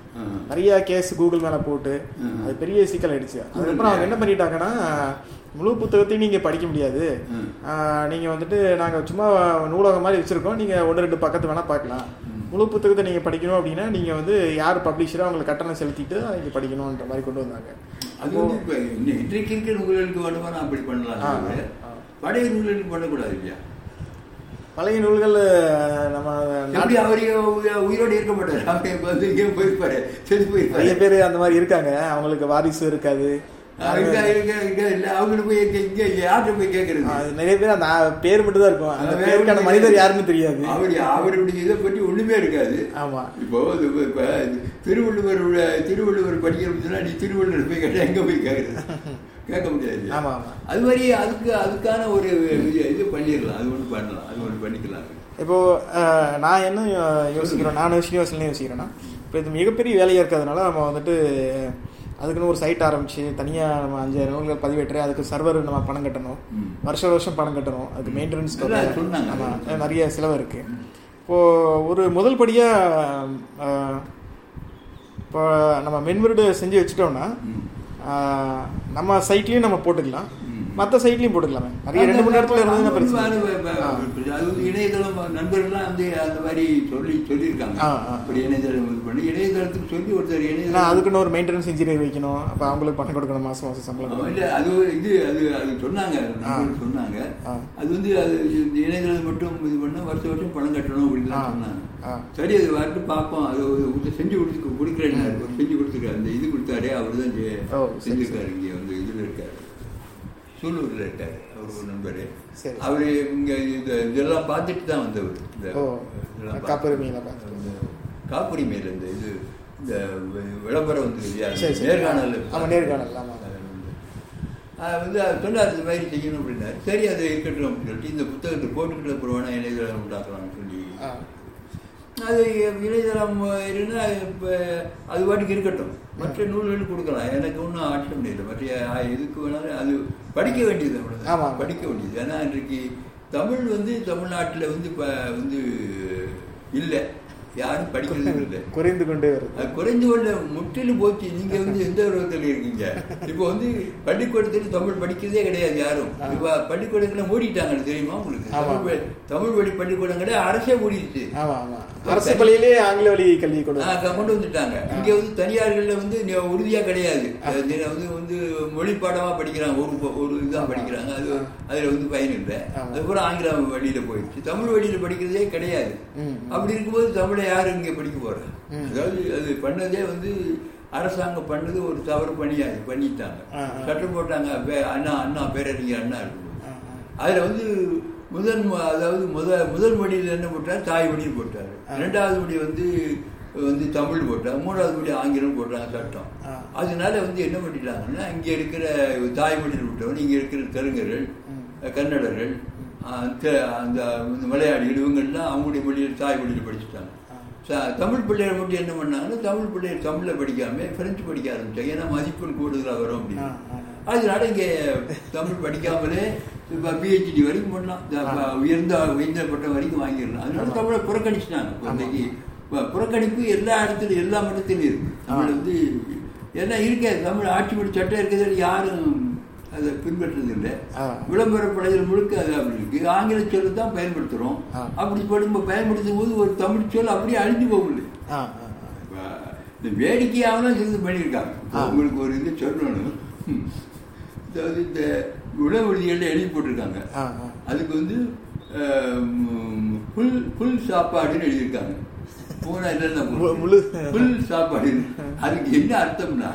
நிறைய கேஸ் கூகுள் மேலே போட்டு. அது பெரிய சிக்கல் ஆயிடுச்சு அதுக்கப்புறம் அவங்க என்ன பண்ணிட்டாங்கன்னா முழு புத்தகத்தையும் நீங்கள் படிக்க முடியாது. நீங்கள் வந்துட்டு நாங்கள் சும்மா நூலகம் மாதிரி வச்சுருக்கோம். நீங்கள் ஒன்று ரெண்டு பக்கத்து வேணால் பார்க்கலாம். முழு புத்தகத்தை நீங்கள் படிக்கணும் அப்படின்னா நீங்கள் வந்து யார் பப்ளிஷரோ அவங்களுக்கு கட்டணம் செலுத்திட்டு நீங்கள் படிக்கணுன்ற மாதிரி கொண்டு வந்தாங்க. அது இன்றைக்கு இருக்கிற நூல்களுக்கு வேணுமா நான் அப்படி பண்ணலாம். பழைய நூல்களுக்கு பண்ணக்கூடாது இல்லையா? பழைய நூல்கள் நம்ம நாட்டு- அவர் உயிரோடு இருக்க மாட்டார்? அவர் வந்து இங்கே போயிருப்பாரு செத்து நிறைய போயிருப்பாரு பேர் அந்த மாதிரி இருக்காங்க. அவங்களுக்கு வாரிசு இருக்காது. நிறைய பேர் அந்த பேர் மட்டும் தான் இருக்கும். அந்த பேருக்கான மனிதர் யாருன்னு தெரியாது. அவர் அவருடைய இதை பற்றி ஒண்ணுமே இருக்காது. ஆமா. இப்போ இப்ப- திருவள்ளுவர் திருவள்ளுவர் படிக்கிறதுனா நீ திருவள்ளுவர் போய் கேட்டா எங்க போய் கேட்கறது? கேட்க முடியாது. ஆமா ஆமா. அது மாதிரி அதுக்கு அதுக்கான ஒரு இது- பண்ணிடலாம். அது ஒன்று பண்ணலாம். அது ஒன்று பண்ணிக்கலாம். இப்போ நான் என்ன யோசிக்கிறேன்? நான் ஸ்ரீனிவாசன் யோசிக்கிறேன்னா இப்போ இது மிகப்பெரிய வேலையாக இருக்கிறதுனால நம்ம வந்துட்டு அதுக்குன்னு ஒரு சைட் ஆரம்பிச்சு தனியாக நம்ம அஞ்சாயிரம் நூல்கள் பதிவேற்று அதுக்கு சர்வர் நம்ம பணம் கட்டணும். வருஷம் வருஷம் பணம் கட்டணும். அதுக்கு மெயின்டெனன்ஸ். ஆமாம் நிறைய செலவு இருக்கு. இப்போ ஒரு முதல் படியாக இப்போ நம்ம மென்வருடு செஞ்சு வச்சுட்டோம்னா நம்ம சைட்லேயும் நம்ம போட்டுக்கலாம். மற்ற சைட்லேயும் போட்டுக்கலாமே நிறைய ரெண்டு மணி நேரத்தில் இருந்ததுன்னா அது பிரச்சனை. அது அது இணையதளம் நண்பர்கள்லாம் வந்து அந்த மாதிரி சொல்லி சொல்லியிருக்காங்க. அப்படி இணையதளம் இது பண்ணி இணையதளத்துக்கு சொல்லி ஒருத்தர் இணையதளம் அதுக்குன்னு ஒரு மெயின்டெனன்ஸ் இன்ஜினியர் வைக்கணும் அப்போ அவங்களுக்கு பணம் கொடுக்கணும் மாசம் மாசம் சம்பளம். இல்ல அது இது அது அது சொன்னாங்க சொன்னாங்க. அது வந்து அது இணையதளம் மட்டும் இது பண்ணா வருஷம் வருஷம் பணம் கட்டணும் அப்படின்னு. சொன்னாங்க. சரி அது வரட்டு பார்ப்போம் அது ஒரு செஞ்சு கொடுத்து கொடுக்குறேன் செஞ்சு கொடுத்துருக்காரு அந்த இது கொடுத்தாரே அவர் தான் செஞ்சிருக்காரு இங்கே வந்து இதில் இருக்காரு சூலூரில் இருக்காரு அவர் ஒரு நண்பர் சரி. அவர் இங்கே இது இதெல்லாம் பார்த்துட்டு தான் வந்தவர் இந்த காப்புரிமையில. இந்த இது இந்த விளம்பரம் வந்து இல்லையா. நேர்காணல் நேர்காணல், வந்து அவர் சொன்னார் இந்த மாதிரி செய்யணும் அப்படின்னாரு சரி அது இருக்கட்டும் அப்படின்னு சொல்லிட்டு இந்த புத்தகத்தை போட்டுக்கிட்ட வேணா இணையதளம் உண்டாக்கலாம்னு சொல்லி. அது இணையதளம் இருந்தால் இப்போ அது பாட்டுக்கு இருக்கட்டும். மற்ற நூல்கள் கொடுக்கலாம். எனக்கு ஒன்றும் ஆட்சேபம் இல்லை மற்ற எதுக்கு வேணாலும் அது படிக்க வேண்டியது ஆமா. அவ்வளோதான் படிக்க வேண்டியது. ஏன்னா இன்றைக்கு தமிழ் வந்து தமிழ்நாட்டில் வந்து இப்போ வந்து இல்லை. யாரும் படிக்கிறது இல்லை. குறைந்து கொண்டே வருது. அது குறைந்து கொள்ள முற்றிலும் போச்சு. நீங்க வந்து எந்த உருவத்தில் இருக்கீங்க? இப்போ வந்து பள்ளிக்கூடத்தில் தமிழ் படிக்கிறதே கிடையாது யாரும். இப்போ பள்ளிக்கூடங்களை மூடிட்டாங்க. தெரியுமா உங்களுக்கு. தமிழ் தமிழ் வழி பள்ளிக்கூடங்களே அரசே மூடிடுச்சு அரசு பள்ளியிலேயே ஆங்கில வழி கல்வி கொடு ஆ, க- கொண்டு வந்துட்டாங்க. இங்க வந்து தனியார்கள்ல வந்து உறுதியா கிடையாது. வந்து வந்து மொழி பாடமா படிக்கிறாங்க. ஒரு ஒரு இதுதான் படிக்கிறாங்க. அது அதுல வந்து பயன் இல்லை. அதுக்கப்புறம் ஆங்கிலம் வழியில போயிடுச்சு. தமிழ் வழியில படிக்கிறதே கிடையாது. அப்படி இருக்கும்போது தமிழை யாரு இங்க படிக்க ம். அதாவது அது பண்ணதே வந்து அரசாங்கம் பண்ணது ஒரு தவறு பண்ணியா பண்ணிட்டாங்க. சட்டம் போட்டாங்க. அண்ணா அண்ணா பேரறிஞர் அண்ணா ஆ. அதுல வந்து முதல் ம- அதாவது முத முதல் மொழியில் என்ன போட்டார்? தாய் மொழியில் போட்டார். ரெண்டாவது மொழி வந்து வந்து தமிழ் போட்டார் மூணாவது மொழி ஆங்கிலம் போட்டாங்க சட்டம். அதனால வந்து என்ன பண்ணிட்டாங்கன்னா இங்க இருக்கிற தாய்மொழியில் விட்டவன் இங்க இருக்கிற தெலுங்கர்கள். கன்னடர்கள் அந்த மலையாளிகள் இவங்கெல்லாம் அவங்களுடைய மொழியில் தாய் மொழியில் படிச்சுட்டாங்க தமிழ் பிள்ளைகள் மட்டும் என்ன பண்ணாங்கன்னா தமிழ் பிள்ளைகள் தமிழில் படிக்காம பிரெஞ்சு படிக்க ஆரம்பிச்சாங்க. ஏன்னா மதிப்பெண் கூடுதலாக வரும் அப்படின்னு. அதனால இங்கே தமிழ் படிக்காமலே இப்போ பிஹெச்டி வரைக்கும் பண்ணலாம் உயர்ந்த உயர்ந்த பட்டம் வரைக்கும் வாங்கிடலாம். அதனால. தமிழை புறக்கணிச்சிட்டாங்க ப- புறக்கணிப்பு எல்லா இடத்துலையும் எல்லா மட்டத்திலும் இருக்கு. தமிழ். வந்து ஏன்னா இருக்காது. தமிழ் ஆட்சி மொழி சட்டம் இருக்கிறது யாரும் அதை ஆ. விளம்பர படைகள் முழுக்க அது அப்படி இருக்கு. ஆங்கில சொல்லு தான் பயன்படுத்துறோம். ஆ. அப்படி படும் பயன்படுத்தும் போது ஒரு தமிழ் சொல் அப்படியே அழிஞ்சு போகல இந்த வேடிக்கையாகலாம் சேர்ந்து பண்ணியிருக்காங்க. ஆ. உங்களுக்கு ஒரு இது சொல்லணும். அதாவது இந்த உணவழிகளில் எழுதி போட்டிருக்காங்க. அதுக்கு வந்து புல் புல் சாப்பாடுன்னு எழுதியிருக்காங்க. போனா என்னென்ன மு- முழு- புல் சாப்பாடு. அதுக்கு என்ன அர்த்தம்னா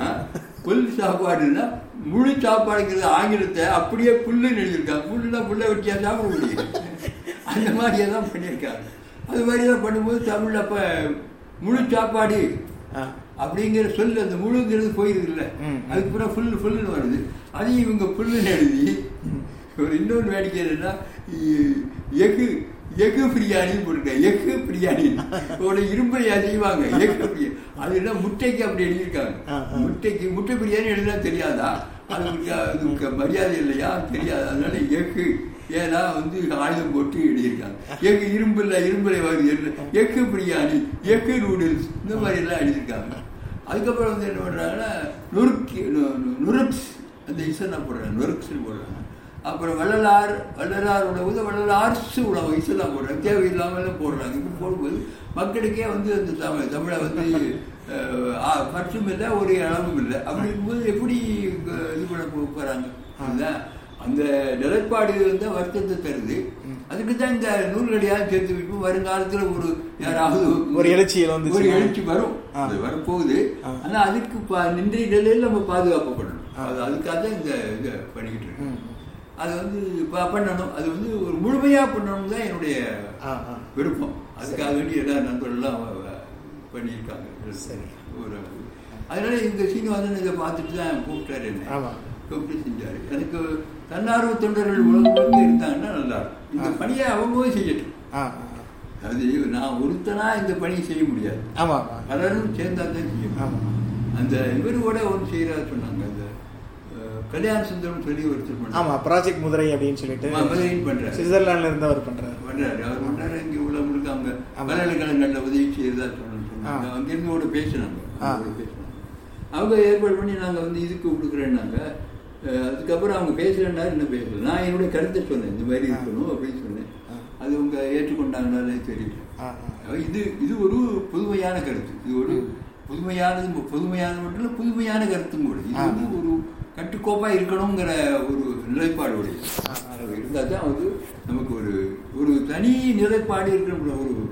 புல் சாப்பாடுன்னா முழு சாப்பாடுங்கிறது ஆங்கிலத்தை அப்படியே புல்லுன்னு எழுதியிருக்காங்க. புல்லுனா புல்லை வெட்டியா சாப்பிட முடியும். அந்த மாதிரியே தான் பண்ணியிருக்காங்க. அது மாதிரி தான் பண்ணும்போது தமிழ்ல அப்ப முழு சாப்பாடு. அப்படிங்கிற சொல் அந்த முழுங்கிறது போயிருதுல்ல ம். அதுக்கு பூரா ஃபுல் ஃபுல்லுன்னு வருது. அதையும் இவங்க புல்லுன்னு எழுதி. ஒரு இன்னொன்று வேடிக்கை என்னன்னா எஃகு எஃகு பிரியாணின்னு போட்டிருக்காங்க. எஃகு பிரியாணி. ஒரு இரும்பையா செய்வாங்க? எஃகு பிரியாணி அது என்ன முட்டைக்கு அப்படி எழுதியிருக்காங்க. முட்டைக்கு முட்டை பிரியாணி எழுதினா தெரியாதா? அதுக்கு மரியாதை இல்லையா? தெரியாது. அதனால எஃகு ஏன்னா வந்து ஆயுதம் போட்டு எழுதியிருக்காங்க. எஃகு இரும்புல இரும்புல வருது. எஃகு பிரியாணி எஃகு நூடுல்ஸ் இந்த மாதிரி எல்லாம் எழுதியிருக்காங்க. அதுக்கப்புறம் வந்து என்ன பண்றாங்கன்னா நுறுக்கி நு- அந்த இசனை போடுறாங்க நுறுக்ஸ்னு போடுறாங்க. அப்புறம் வள்ளலார் வள்ளலார் உணவு வள்ளலார்ஸ் உணவு இசெல்லாம் போடுறாங்க. தேவையில்லாமல் போடுறாங்க. இப்படி போடும்போது மக்களுக்கே வந்து அந்த தமிழ் தமிழை வந்து பற்றும் இல்லை ஒரு அளவும் இல்லை. அப்படி இருக்கும்போது எப்படி இது பண்ண போ- போறாங்க? அதுதான் அந்த நிலைப்பாடு வந்து வருத்தத்தை தருது. அதுக்கு தான் இந்த நூல்களையாக சேர்த்து வைப்போம் வருங்காலத்துல ஒரு யாராவது ஒரு எழுச்சியில் வந்துச்சு. ஒரு எழுச்சி வரும். அது வரப்போகுது. ஆ. ஆனா அதுக்கு ப- நின்றைய நிலையில் நம்ம பாதுகாப்பு பண்ணணும். அது அதுக்காக தான் இந்த இதை பண்ணிக்கிட்டு இருக்கோம் ம். அது வந்து பண்ணணும் அது வந்து ஒரு முழுமையா பண்ணணும் தான் என்னுடைய. விருப்பம் அதுக்காக வேண்டி எல்லா நண்பர்கள்லாம் பண்ணியிருக்காங்க சரி. ஒரு அதனால இந்த சீனிவாசன் இதை பார்த்துட்டு தான் கூப்பிட்டாரு என்ன. கூப்பிட்டு செஞ்சாரு எனக்கு தன்னார்வ தொண்டர்கள் உலகம் இருந்தாங்கன்னா நல்லா இருக்கும் இந்த. பணியை அவங்களும் செய்யட்டும். அது நான் ஒருத்தனா இந்த பணியை செய்ய முடியாது ஆமா ஆமா பலரும் சேர்ந்தா தான் செய்ய ஆமா. முடியும் அந்த இவர் கூட ஒன்று செய்யறாரு சொன்னாங்க கல்யாண சுந்தரம் சொல்லி ஒருத்தர். ஆமா ப்ராஜெக்ட் முதிரை அப்படின்னு சொல்லிட்டு ஆ, மதுரையில் பண்றாரு. சுவிட்சர்லாந்துல இருந்து அவர் பண்றாரு பண்றாரு அவர் பண்றாரு இங்க உள்ள முழுக்க அவங்க. பல்கலைக்கழகங்கள்ல உதவி செய்யறதா சொன்னாங்க. அங்கிருந்து கூட பேசினாங்க அவங்க ஏற்பாடு பண்ணி நாங்க வந்து இதுக்கு கொடுக்குறேன்னாங்க அதுக்கப்புறம் அவங்க பேசுறேன்னா இன்னும் பேசல நான் என்னுடைய கருத்தை சொன்னேன் இந்த மாதிரி. இருக்கணும் அப்படின்னு சொன்னேன். அது அவங்க ஏற்றுக்கொண்டாங்கனாலே தெரியல இது இது ஒரு புதுமையான கருத்து இது ஒரு. புதுமையானது புதுமையானது மட்டும் இல்ல புதுமையான கருத்தும் கூட இது. வந்து ஒரு கட்டுக்கோப்பா இருக்கணுங்கிற ஒரு நிலைப்பாடு உடையது இருந்தால் தான் வந்து நமக்கு ஒரு ஒரு தனி நிலைப்பாடு இருக்கிற ஒரு.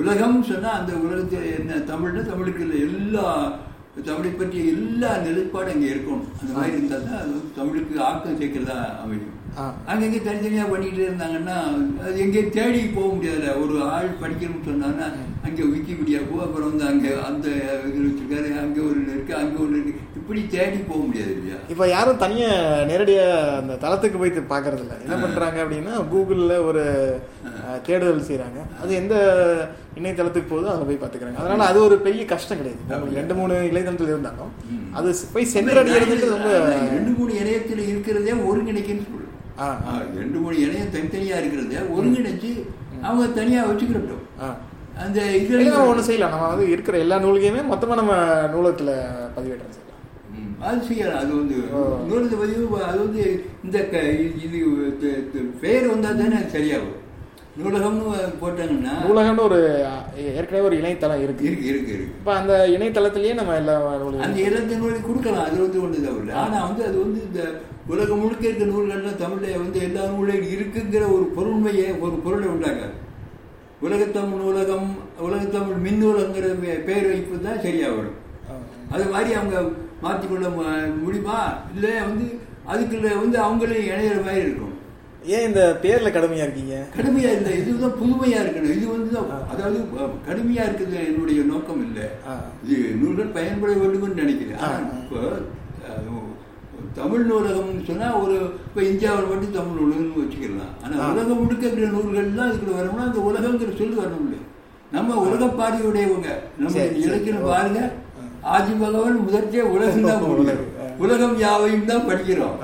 உலகம் சொன்னா அந்த உலகத்தில் என்ன தமிழ்னா தமிழுக்கு இல்லை எல்லா தமிழை பற்றிய எல்லா நிலைப்பாடும் அங்கே இருக்கணும். அந்த மாதிரி இருந்தால் தான் அது வந்து தமிழுக்கு ஆக்கம் சேர்க்கிறதா அமையும். அங்கங்கே தனித்தனியாக பண்ணிக்கிட்டே இருந்தாங்கன்னா அது எங்கேயும் தேடி போக முடியாதுல்ல. ஒரு ஆள் படிக்கணும்னு சொன்னாங்கன்னா அங்கே விக்கிபீடியா போ அப்புறம் வந்து அங்கே அந்த இதில் வச்சிருக்காரு அங்கே ஒரு இருக்கு அங்கே ஒன்று இருக்கு. இப்படி தேடி போக முடியாது இல்லையா? இப்ப யாரும் தனியா நேரடியா அந்த தளத்துக்கு போய் பாக்குறது இல்ல என்ன பண்றாங்க அப்படின்னா கூகுள்ல ஒரு தேடுதல் செய்றாங்க. அது எந்த இணையதளத்துக்கு போகுதோ அதுல போய் பாத்துக்கிறாங்க. அதனால அது ஒரு பெரிய கஷ்டம் கிடையாது. ரெண்டு மூணு இணையதளத்தில் இருந்தாலும். அது போய் சென்றடைகிறது ரொம்ப ரெண்டு மூணு இணையத்தில் இருக்கிறதே ஒருங்கிணைக்குன்னு சொல்லு ரெண்டு மூணு இணையம் தனித்தனியா இருக்கிறதே ஒருங்கிணைச்சு அவங்க தனியா வச்சுக்கிறட்டும். அந்த இதுல ஒண்ணு செய்யலாம். நம்ம வந்து இருக்கிற எல்லா நூல்கையுமே மொத்தமா நம்ம நூலகத்துல பதிவேற்றம் அது செய்யலாம். அது வந்து. இன்னொரு பதிவு அது வந்து இந்த க- இது பெயர் வந்தா தானே அது சரியாகும். நூலகம்னு போட்டாங்கன்னா நூலகம்னு ஒரு ஏற்கனவே ஒரு இணையதளம் இருக்கு. இருக்கு இருக்கு இருக்கு. இப்ப அந்த இணையதளத்திலேயே நம்ம எல்லா அந்த இலக்கிய நூலை கொடுக்கலாம். அது வந்து ஒன்று தவிர ஆனா வந்து அது வந்து இந்த உலகம் முழுக்க இருக்க நூல்கள்லாம் தமிழ்ல வந்து எல்லா நூலையும் இருக்குங்கிற ஒரு பொருண்மையை ஒரு பொருளை உண்டாக்காது. உலகத்தமிழ் நூலகம் உலகத்தமிழ் மின் நூலகங்கிற பே- பேர் வைப்பு தான் சரியா வரும் அது மாதிரி அவங்க மாற்றிக்கொள்ள முடியுமா இல்லை வந்து அதுக்குள்ள வந்து அவங்களே இணையிற மாதிரி இருக்கும் ஏன் இந்த பேர்ல கடுமையா இருக்கீங்க கடுமையா இல்லை இதுதான் புதுமையா இருக்கணும் இது வந்து அதாவது கடுமையா இருக்குது என்னுடைய நோக்கம் இல்லை. இது நூல்கள் பயன்பட வேண்டும்னு நினைக்கிறேன். இப்போ தமிழ் நூலகம்னு சொன்னா ஒரு இப்போ இந்தியாவில் மட்டும் தமிழ் நூலகம்னு வச்சுக்கலாம் ஆனா ஆ. உலகம் முழுக்க இருக்கிற நூல்கள்லாம் இதுக்குள்ள வரணும்னா அந்த உலகங்கிற சொல்லு வரணும்ல நம்ம உலக பார்வையுடையவங்க நம்ம. இலக்கியம். பாருங்க ஆதி பகவான் முதற்கே உலகம். தான் உலகம், யாவையும் தான் படிக்கிறோம்.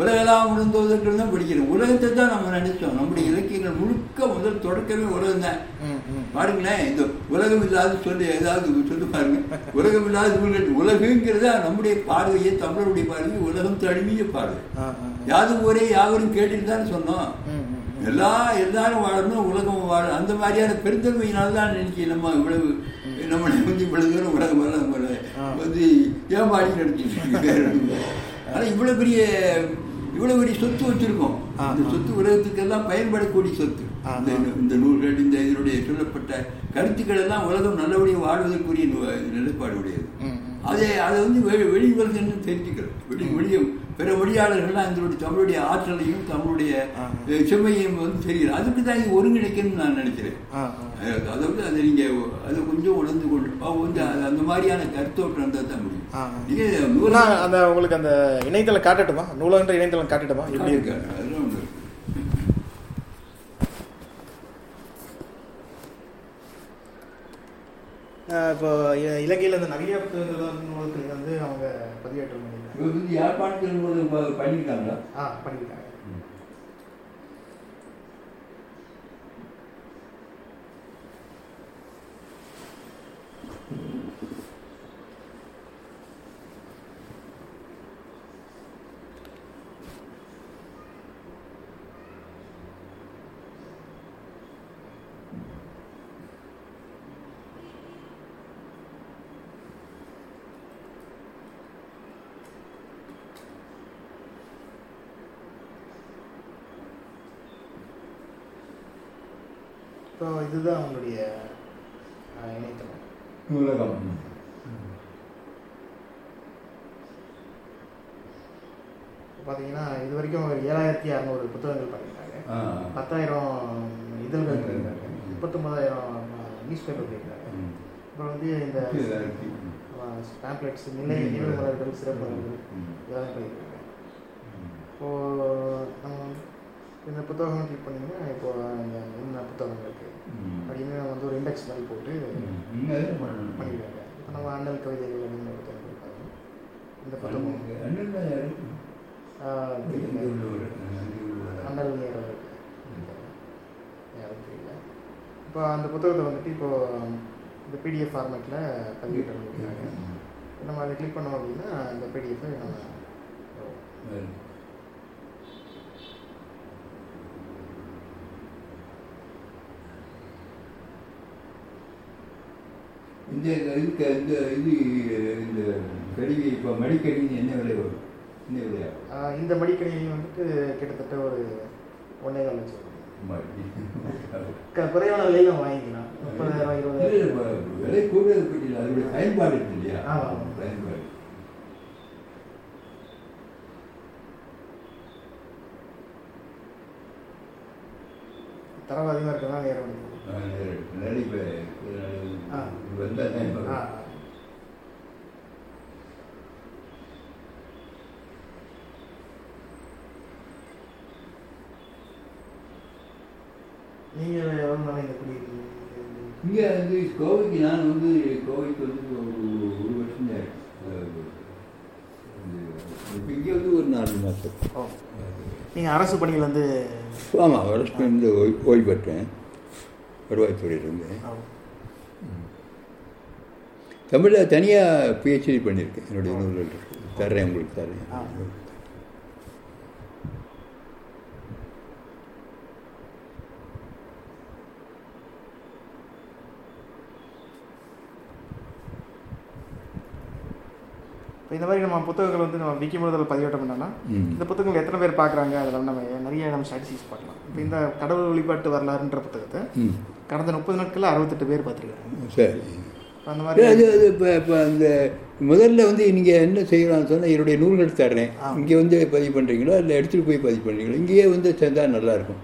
உலகெல்லாம் உணர்ந்தோதற்கள் தான் படிக்கிறோம். உலகத்தை தான் நம்ம நினைச்சோம். நம்முடைய இலக்கியங்கள் முழுக்க முதல் தொடக்கமே உலகம் தான். பாருங்களேன் இந்த உலகம் இல்லாத சொல்லி ஏதாவது சொல்லி பாருங்க. உலகம் இல்லாத உலகங்கிறதா நம்முடைய பார்வையை தமிழருடைய பார்வை உலகம் தழுவிய பார்வை. யாதும் ஒரே யாவரும் கேட்டுட்டு தான் சொன்னோம். எல்லா எல்லாரும் வாழணும் உலகம் வாழணும் அந்த மாதிரியான பெருந்தன்மையினால தான் இன்னைக்கு நம்ம இவ்வளவு நம்மளை வந்து இவ்வளவு தூரம் உலகம் நம்மளை வந்து ஏமாடி நடத்திட்டு ஆனால் இவ்வளோ பெரிய இவ்வளோ பெரிய சொத்து வச்சிருக்கோம். இந்த ஆ. சொத்து உலகத்துக்கெல்லாம் பயன்படக்கூடிய சொத்து. இந்த நூல்கள் இந்த இதனுடைய சொல்லப்பட்ட கருத்துக்கள் எல்லாம் உலகம் நல்லபடியாக வாழ்வதற்குரிய நிலைப்பாடு உடையது. அதை அதை வந்து வெளி உலகம் தெரிஞ்சுக்கிறோம் வெளி வெளியே பிற மொழியாளர்கள்லாம் இதனுடைய தமிழுடைய ஆற்றலையும் தமிழுடைய செம்மையும் வந்து தெரியும் அதுக்கு தான் இது ஒருங்கிணைக்கணும்னு நான் நினைக்கிறேன். அஹ், அதை நீங்கள் அதை கொஞ்சம் உணர்ந்து கொண்டு வந்து அது அந்த மாதிரியான கருத்தோட்டம் இருந்தால் தான் முடியும். அந்த உங்களுக்கு அந்த இணையதளம் காட்டட்டுமா? நூலகன்ற இணையதளம் காட்டட்டுமா? எப்படி இருக்கு? அதெல்லாம் ஒன்று இப்போ இ- இலங்கையில இந்த நிறைய புத்தகங்கள் வந்து அவங்க பதிவேற்றம் பண்ணியிருக்காங்க வந்து யாழ்ப்பாணத்தில் ஒரு பண்ணியிருக்காங்களா ஆ பண்ணியிருக்காங்க இதுதான் அவங்களுடைய ஆஹ், இணையதளம். நூலகம் பார்த்தீங்கன்னா இது வரைக்கும் ஒரு ஏழாயிரத்தி அறநூறு புத்தகங்கள் பண்ணியிருக்காங்க. பத்தாயிரம் இதழ்கள் பண்ணியிருக்காங்க. முப்பத்தொம்பதாயிரம் நியூஸ் பேப்பர் பண்ணியிருக்காங்க. அப்புறம் வந்து இந்த பேம்ப்ளெட்ஸ் நிலை நினைவு மலர்கள் சிறப்பு. இதெல்லாம் பண்ணியிருக்காங்க. இப்போது நம்ம இந்த புத்தகம் கிளிக் பண்ணிங்கன்னா இப்போ என்ன புத்தகம் இருக்குது. அப்படின்னு வந்து ஒரு இண்டெக்ஸ் மாதிரி போட்டு. பண்ணியிருக்காங்க இப்போ நம்ம அண்ணல் கவிதைகள் அப்படின்னு புத்தகம் இருக்காங்க இந்த புத்தகம். அண்ணல் நேரம் இருக்கு. யாரும் தெரியல. இப்போ அந்த புத்தகத்தை வந்துட்டு இப்போ இந்த பிடிஎஃப் ஃபார்மேட்டில் பதிவிட்டு ம். நம்ம அதை கிளிக் பண்ணோம் அப்படின்னா இந்த பிடிஎஃப் நம்ம சரி. இந்த இதுக்கு இந்த இது இந்த கடிகை இப்போ மடிக்கடின்னு என்ன விலை வரும்? என்ன விலையா ஆஹ், இந்த மடிக்கணினி வந்துட்டு கிட்டத்தட்ட ஒரு ஒன்றே கால் லட்சம் குறைவான விலையில வாங்கிக்கலாம். முப்பதாயிரம் இருபதாயிரம். விலை கூடுதல் பற்றி அதோட பயன்பாடு இருக்கு இல்லையா. பயன்பாடு. தரவு அதிகமாக இருக்கிறதா நேரம் நீங்கள் எவ்வளோ நாள் குடியிருக்கீங்க இங்கே வந்து கோவைக்கு நான் வந்து கோவைக்கு வந்து ஒரு ஒரு வருஷம் தான் இங்கே வந்து ஒரு நாலு மாதம் நீங்கள் அரசு பணியில் வந்து ஆமாம் அரசு பணியில் ஓய்- ஓய்வு பெற்றேன் வருவாய்த்துறையில் இருந்தேன் ஆ. தமிழில் தனியாக பிஹெச்டி பண்ணியிருக்கேன். என்னுடைய நூல்கள் இருக்கு. தர்றேன் உங்களுக்கு தர்றேன். இப்போ இந்த மாதிரி நம்ம புத்தகங்கள் வந்து நம்ம விக்கி முதல் பதிவேற்றம் பண்ணோம்னா. இந்த புத்தகங்கள் எத்தனை பேர் பார்க்குறாங்க? அதில் நம்ம நிறைய நம்ம ஸ்டாட்டிஸ்டிக்ஸ் பார்க்கலாம். இப்போ இந்த கடவுள் வழிபாட்டு வரலாறுன்ற புத்தகத்தை கடந்த முப்பது நாட்களில் அறுபத்தெட்டு பேர் பார்த்துருக்காங்க. சரி. அந்த அது மாதிரி அது இப்போ இப்போ அந்த முதல்ல வந்து நீங்கள் என்ன செய்யலாம்னு சொன்னால் என்னுடைய நூல்கள் தர்றேன். இங்கே வந்து பதிவு பண்ணுறீங்களோ இல்லை எடுத்துகிட்டு போய் பதிவு பண்ணுறீங்களோ இங்கேயே வந்து சேர்ந்தால் நல்லாயிருக்கும்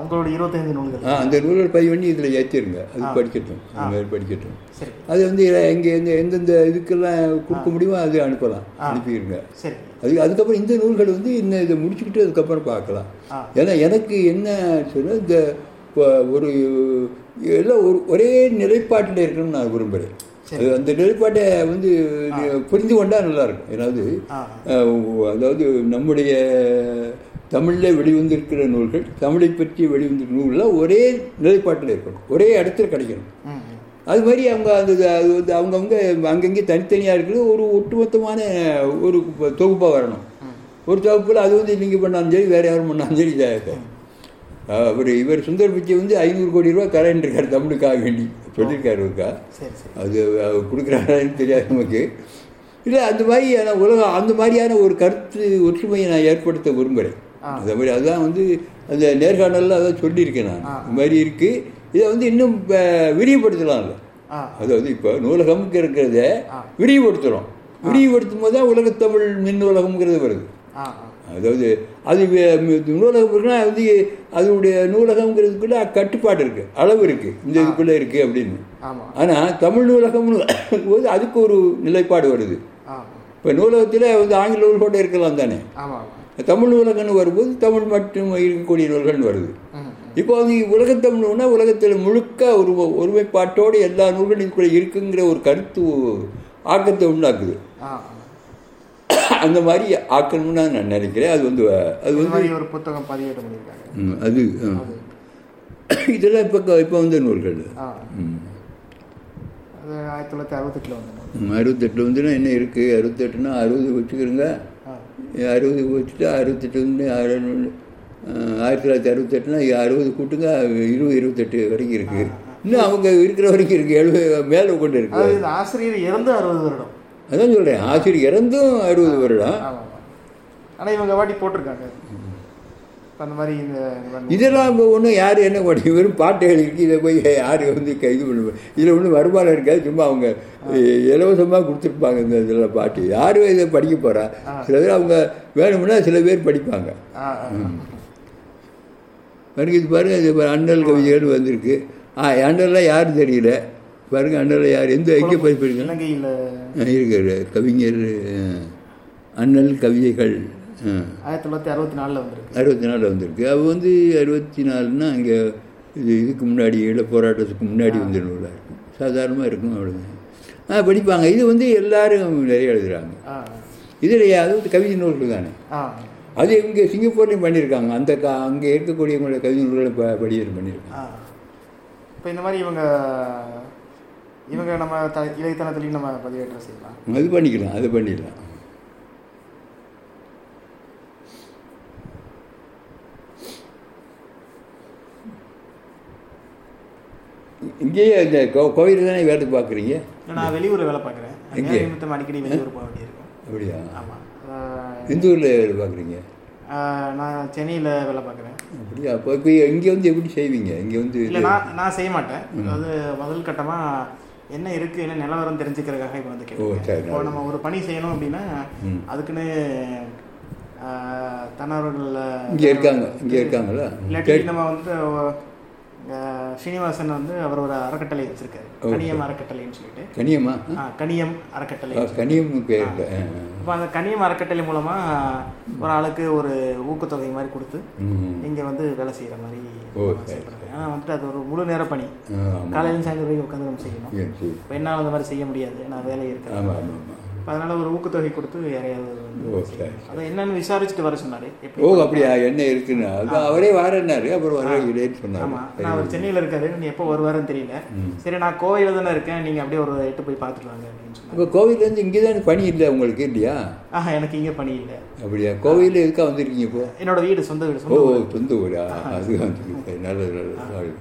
உங்களோட இருபத்தைந்து நூல்கள். அந்த நூல்கள் பதிவு பண்ணி இதில் ஏற்றிருங்க. அது. படிக்கட்டும். அந்த மாதிரி படிக்கட்டும். அது வந்து இங்கே எந்த எந்தெந்த இதுக்கெல்லாம் கொடுக்க முடியுமோ அது அனுப்பலாம். அனுப்பிடுங்க. அது அதுக்கப்புறம் இந்த நூல்கள் வந்து இன்னும் இதை முடிச்சுக்கிட்டு அதுக்கப்புறம் பார்க்கலாம். ஏன்னா எனக்கு என்ன சொன்னால் இந்த ஒரு எல்லாம் ஒரு ஒரே நிலைப்பாட்டில் இருக்கணும்னு நான் விரும்புகிறேன் அந்த நிலைப்பாட்டை வந்து புரிந்து கொண்டால் நல்லாயிருக்கும் ஏதாவது அதாவது நம்முடைய தமிழில் வெளிவந்திருக்கிற நூல்கள் தமிழை பற்றி வெளிவந்திருக்கிற நூல்கள் ஒரே நிலைப்பாட்டில் இருக்கணும் ஒரே இடத்துல கிடைக்கணும். அது மாதிரி அவங்க அந்த அது வந்து அவங்கவுங்க அங்கங்கே தனித்தனியாக இருக்கிறது ஒரு ஒட்டுமொத்தமான ஒரு தொகுப்பாக வரணும். ஒரு தொகுப்பில் அது வந்து நீங்கள் பண்ணாலும் சரி வேறு யாரும் பண்ணாலும் சரி இதாக அவர் இவர் சுந்தர் பிச்சை வந்து ஐநூறு கோடி ரூபா தரேன் இருக்கார் தமிழுக்காக வேண்டி சொல்லியிருக்காரு சரி அது அவர் கொடுக்குறாரான்னு தெரியாது நமக்கு. இல்லை அந்த மாதிரியான உலகம் அந்த மாதிரியான ஒரு கருத்து ஒற்றுமையை நான் ஏற்படுத்த விரும்புகிறேன். ஆ. அந்த மாதிரி அதுதான் வந்து அந்த நேர்காணலில் அதான் சொல்லியிருக்கேன் நான். இந்த மாதிரி இருக்குது இதை வந்து இன்னும் விரிவுபடுத்தலாம்ல அதாவது இப்போ நூலகம்க்கு இருக்கிறத. விரிவுபடுத்துகிறோம் விரிவுபடுத்தும் போது தான் உலகத்தமிழ் மின் நூலகம்ங்கிறது வருது. அதாவது அது நூலகம் இருக்குன்னா வந்து அதனுடைய நூலகம்ங்கிறதுக்குள்ள கட்டுப்பாடு இருக்குது அளவு இருக்குது இந்த இதுக்குள்ளே இருக்குது அப்படின்னு. ஆனால் தமிழ் நூலகம்னு போது அதுக்கு ஒரு நிலைப்பாடு வருது. இப்போ நூலகத்தில் வந்து ஆங்கில நூல்களோட இருக்கலாம் தானே? தமிழ் நூலகம்னு வரும்போது தமிழ் மட்டும் இருக்கக்கூடிய நூல்கள்னு வருது. இப்போ வந்து உலகத்தமிழ்னா உலகத்தில் முழுக்க ஒரு ஒருமைப்பாட்டோடு எல்லா நூல்களும் இதுக்குள்ள இருக்குங்கிற ஒரு கருத்து ஆக்கத்தை உண்டாக்குது. அந்த மாதிரி ஆக்கணும்னு நான் நினைக்கிறேன். அது வந்து அது வந்து ஒரு புத்தகம் பதிவேற்றம் பண்ணியிருக்காங்க. ம், அது. இதெல்லாம் இப்போ இப்போ வந்த நூல்கள். அது ஆயிரத்தி தொள்ளாயிரத்தி அறுபத்தெட்டில் வந்த நூல். ம், அறுபத்தெட்டு வந்துன்னா என்ன இருக்குது அறுபத்தெட்டுனா அறுபது வச்சுக்கிறோங்க. அறுபது வச்சுட்டா அறுபத்தெட்டு வந்து அறுநூறு ஆயிரத்தி தொள்ளாயிரத்தி அறுபத்தெட்டுனா அறுபது கூட்டுங்க இருபது இருபத்தெட்டு வரைக்கும் இருக்குது இன்னும் அவங்க இருக்கிற வரைக்கும் இருக்குது எழுபது மேலே கொண்டு இருக்கு. ஆசிரியர் இறந்து அறுபது வருடம். அதான் சொல்கிறேன் ஆசிரியர் இறந்தும் அறுபது வருடம். ஆனால் இவங்க வாட்டி போட்டிருக்காங்க. அந்த மாதிரி இந்த இதெல்லாம் ஒன்றும் யார் என்ன பண்ணி வெறும் பாட்டு எழுதிருக்கு இதை போய் யார் வந்து க- இது பண்ணுவோம் இதில் ஒன்றும் வருமானம் இருக்காது. சும்மா அவங்க இலவசமாக கொடுத்துருப்பாங்க இந்த இதில் பாட்டு. யார் இதை படிக்க போகிறா சில பேர் அவங்க வேணும்னா சில பேர் படிப்பாங்க. பாருங்க இது பாருங்க இது அண்ணல் கவிதைகள் வந்திருக்கு. ஆ அண்ணல்லாம் யாரும் தெரியல. பாருங்க அண்ணல் யார்? எந்த பதிப்பிருக்கீங்க இலங்கையில் இருக்கிற கவிஞர் அண்ணல் கவிதைகள். ஆயிரத்தி தொள்ளாயிரத்தி அறுபத்தி நாலில் வந்திருக்கு. அறுபத்தி நாலில் வந்திருக்கு. அவ வந்து அறுபத்தி நாலுன்னா அங்கே இது இதுக்கு முன்னாடி ஈழ போராட்டத்துக்கு முன்னாடி வந்த நூலாக இருக்கும் சாதாரணமாக இருக்கும் அவ்வளோதான் ஆ படிப்பாங்க. இது வந்து எல்லாரும் நிறைய எழுதுகிறாங்க இதில் அது வந்து கவிதை நூல்கள் தானே? அது இங்கே சிங்கப்பூர்லேயும் பண்ணியிருக்காங்க அந்த கா அங்கே இருக்கக்கூடியவங்களோட கவிதை நூல்களை ப படியேறு பண்ணியிருக்காங்க இப்போ இந்த மாதிரி இவங்க இவங்க நம்ம த இலைத்தளத்துலேயும் நம்ம பதிவேற்றம் செய்யலாம். அது பண்ணிக்கலாம். அது பண்ணிடலாம் இங்கேயே இந்த கோ- கோயில் தானே வேலை பார்க்குறீங்க? நான் வெளியூர் வேலை பார்க்குறேன். நிமித்தம் அடிக்கடி வெளியூர் போக வேண்டியிருக்கும் அப்படியா? ஆமாம் எந்த ஊரில் வேலை பார்க்குறீங்க? நான் சென்னையில் வேலை பார்க்குறேன். அப்படியா? அப்போ இப்போ இங்கே வந்து எப்படி செய்வீங்க? இங்கே வந்து இல்லை நான் நான் செய்ய மாட்டேன். அதாவது முதல் கட்டமாக என்ன இருக்குது என்ன நிலவரம் தெரிஞ்சுக்கிறதுக்காக இப்போ வந்து சரி, இப்போ நம்ம ஒரு பணி செய்யணும் அப்படின்னா. அதுக்குன்னு தன்னார்வர்கள் இங்கே இருக்காங்க இங்கே இருக்காங்களா? இல்லாட்டி நம்ம வந்து ஸ்ரீனிவாசன் வந்து அவர் ஒரு அறக்கட்டளை வச்சிருக்காரு. கனியம் அறக்கட்டளைன்னு சொல்லிட்டு. கனியம்மா ஆ, கனியம் அறக்கட்டளை. கனியம். இப்போ அந்த கனியம் அறக்கட்டளை மூலமா ஒரு ஆளுக்கு ஒரு ஊக்கத்தொகை மாதிரி கொடுத்து. இங்க வந்து வேலை செய்யற மாதிரி ஆனா வந்துட்டு அது ஒரு முழு நேர பணி. காலையில சாயந்தரம் வரைக்கும் உட்காந்து நம்ம செய்யணும். இப்போ என்னால் அந்த மாதிரி செய்ய முடியாது. நான் வேலை இருக்கிறேன். அதனால ஒரு ஊக்கத்தொகை கொடுத்து யாரையாவது வந்து. அதை என்னன்னு விசாரிச்சுட்டு வர சொன்னாரு. ஓ அப்படியா? என்ன இருக்குன்னு? அது அவரே வரேன்னாரு அப்புறம் வர இல்லைன்னு சொன்னாரு. ஆமா. நான் அவர் சென்னையில இருக்காரு. நீ எப்போ வருவாருன்னு தெரியல. சரி நான் கோவையில தானே இருக்கேன். நீங்க அப்படியே ஒரு எட்டு போய் பார்த்துட்டு வாங்க அப்படின்னு சொன்னாங்க இப்போ கோவிலேருந்து இங்கே தான் பணி இல்லை உங்களுக்கு இல்லையா? ஆஹா எனக்கு இங்க பணி இல்லை. அப்படியா? கோவிலில் எதுக்காக வந்திருக்கீங்க இப்போ? என்னோட வீடு சொந்த வீடு ஓ சொந்த ஊரா? அது வந்துருக்கு நல்லது நல்லது.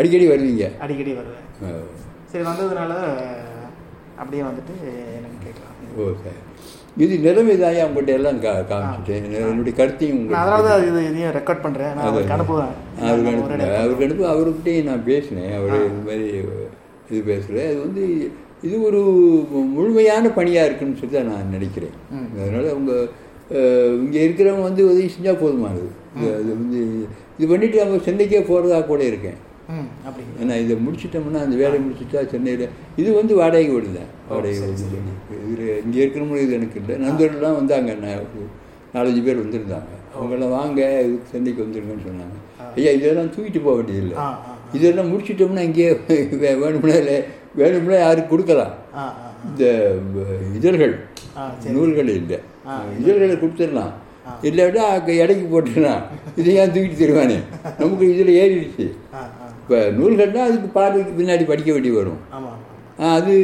அடிக்கடி வருவீங்க? அடிக்கடி வருவேன். சரி வந்ததுனால அப்படியே வந்துட்டு எனக்கு கேட்கலாம். ஓ சரி இது நிலைமை தாயா உங்கள்கிட்ட எல்லாம் கா காமிச்சிட்டேன் என்னுடைய கருத்தையும் அதனால தான் இது இதையும் ரெக்கார்ட் பண்றேன். நான் அவருக்கு அனுப்புவேன். அவருக்கு அனுப்புனேன் அவருக்கு அனுப்பி அவர்கிட்டையும் நான் பேசினேன். அவர் இது மாதிரி இது பேசுகிறேன் அது வந்து இது ஒரு முழுமையான பணியாக இருக்குன்னு சொல்லி தான் நான் நினைக்கிறேன். அதனால் அவங்க இங்கே இருக்கிறவங்க வந்து உதவி செஞ்சால் போதுமானது. அது வந்து இது பண்ணிவிட்டு அவங்க சென்னைக்கே போகிறதா கூட இருக்கேன். ஏன்னா இதை முடிச்சிட்டோம்னா அந்த வேலையை முடிச்சிட்டா சென்னையில் இது வந்து வாடகை வீடு தான் வாடகை வீடு இதில் இங்கே இருக்கிறவங்களும் இது எனக்கு இல்லை. நண்பர்கள்லாம் வந்தாங்க. நாலஞ்சு பேர் வந்திருந்தாங்க. அவங்கெல்லாம் வாங்க சென்னைக்கு வந்துருங்கன்னு சொன்னாங்க. ஐயா இதெல்லாம் தூக்கிட்டு போக வேண்டியதில்லை. இதெல்லாம் முடிச்சிட்டோம்னா இங்கேயே வேணும்னா இல்லை வேணும்னா யாருக்கு கொடுக்கலாம். இந்த இதழ்கள். நூல்கள் இல்லை. இதழ்களை கொடுத்துடலாம். இல்லாட்டா இடைக்கு போட்டுடலாம். இதை ஏன் தூக்கிட்டு தருவானே? நமக்கு இதில் ஏறிடுச்சு. இப்போ நூல்கள்னா அதுக்கு பார்வைக்கு பின்னாடி படிக்க வேண்டி வரும். அது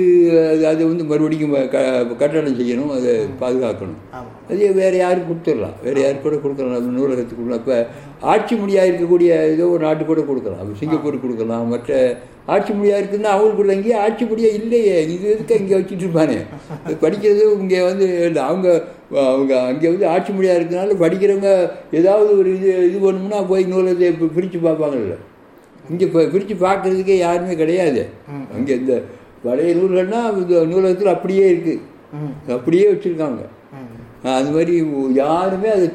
அது- அது வந்து மறுபடியும் க கட்டடம் செய்யணும் அதை பாதுகாக்கணும். அது வேறு யாருக்கு கொடுத்துடலாம். வேறு யாருக்கு கூட கொடுக்கலாம். நம்ம நூலகத்துக்கு கொடுக்கலாம். இப்போ ஆட்சி மொழியாக இருக்கக்கூடிய ஏதோ ஒரு நாட்டு கூட கொடுக்கலாம். அப்ப சிங்கப்பூருக்கு கொடுக்கலாம். மற்ற ஆட்சி மொழியாக இருக்குன்னா அவங்களுக்கு கூட இங்கேயே ஆட்சி மொழியாக இல்லையே. இது எதுக்கு இங்கே வச்சுட்டு இருப்பானே? இது படிக்கிறது இங்கே வந்து அவங்க அவங்க அங்கே வந்து ஆட்சி மொழியாக இருக்கிறனால படிக்கிறவங்க ஏதாவது ஒரு இது இது பண்ணணும்னா போய் நூலகத்தை பிரித்து பார்ப்பாங்கல்ல. இங்கே இப்போ பிரித்து பார்க்கறதுக்கே யாருமே கிடையாது. அங்கே இந்த பழைய நூல்கள்னா இந்த நூலகத்தில் அப்படியே இருக்குது அப்படியே வச்சுருக்காங்க. அது மாதிரி யாருமே அதை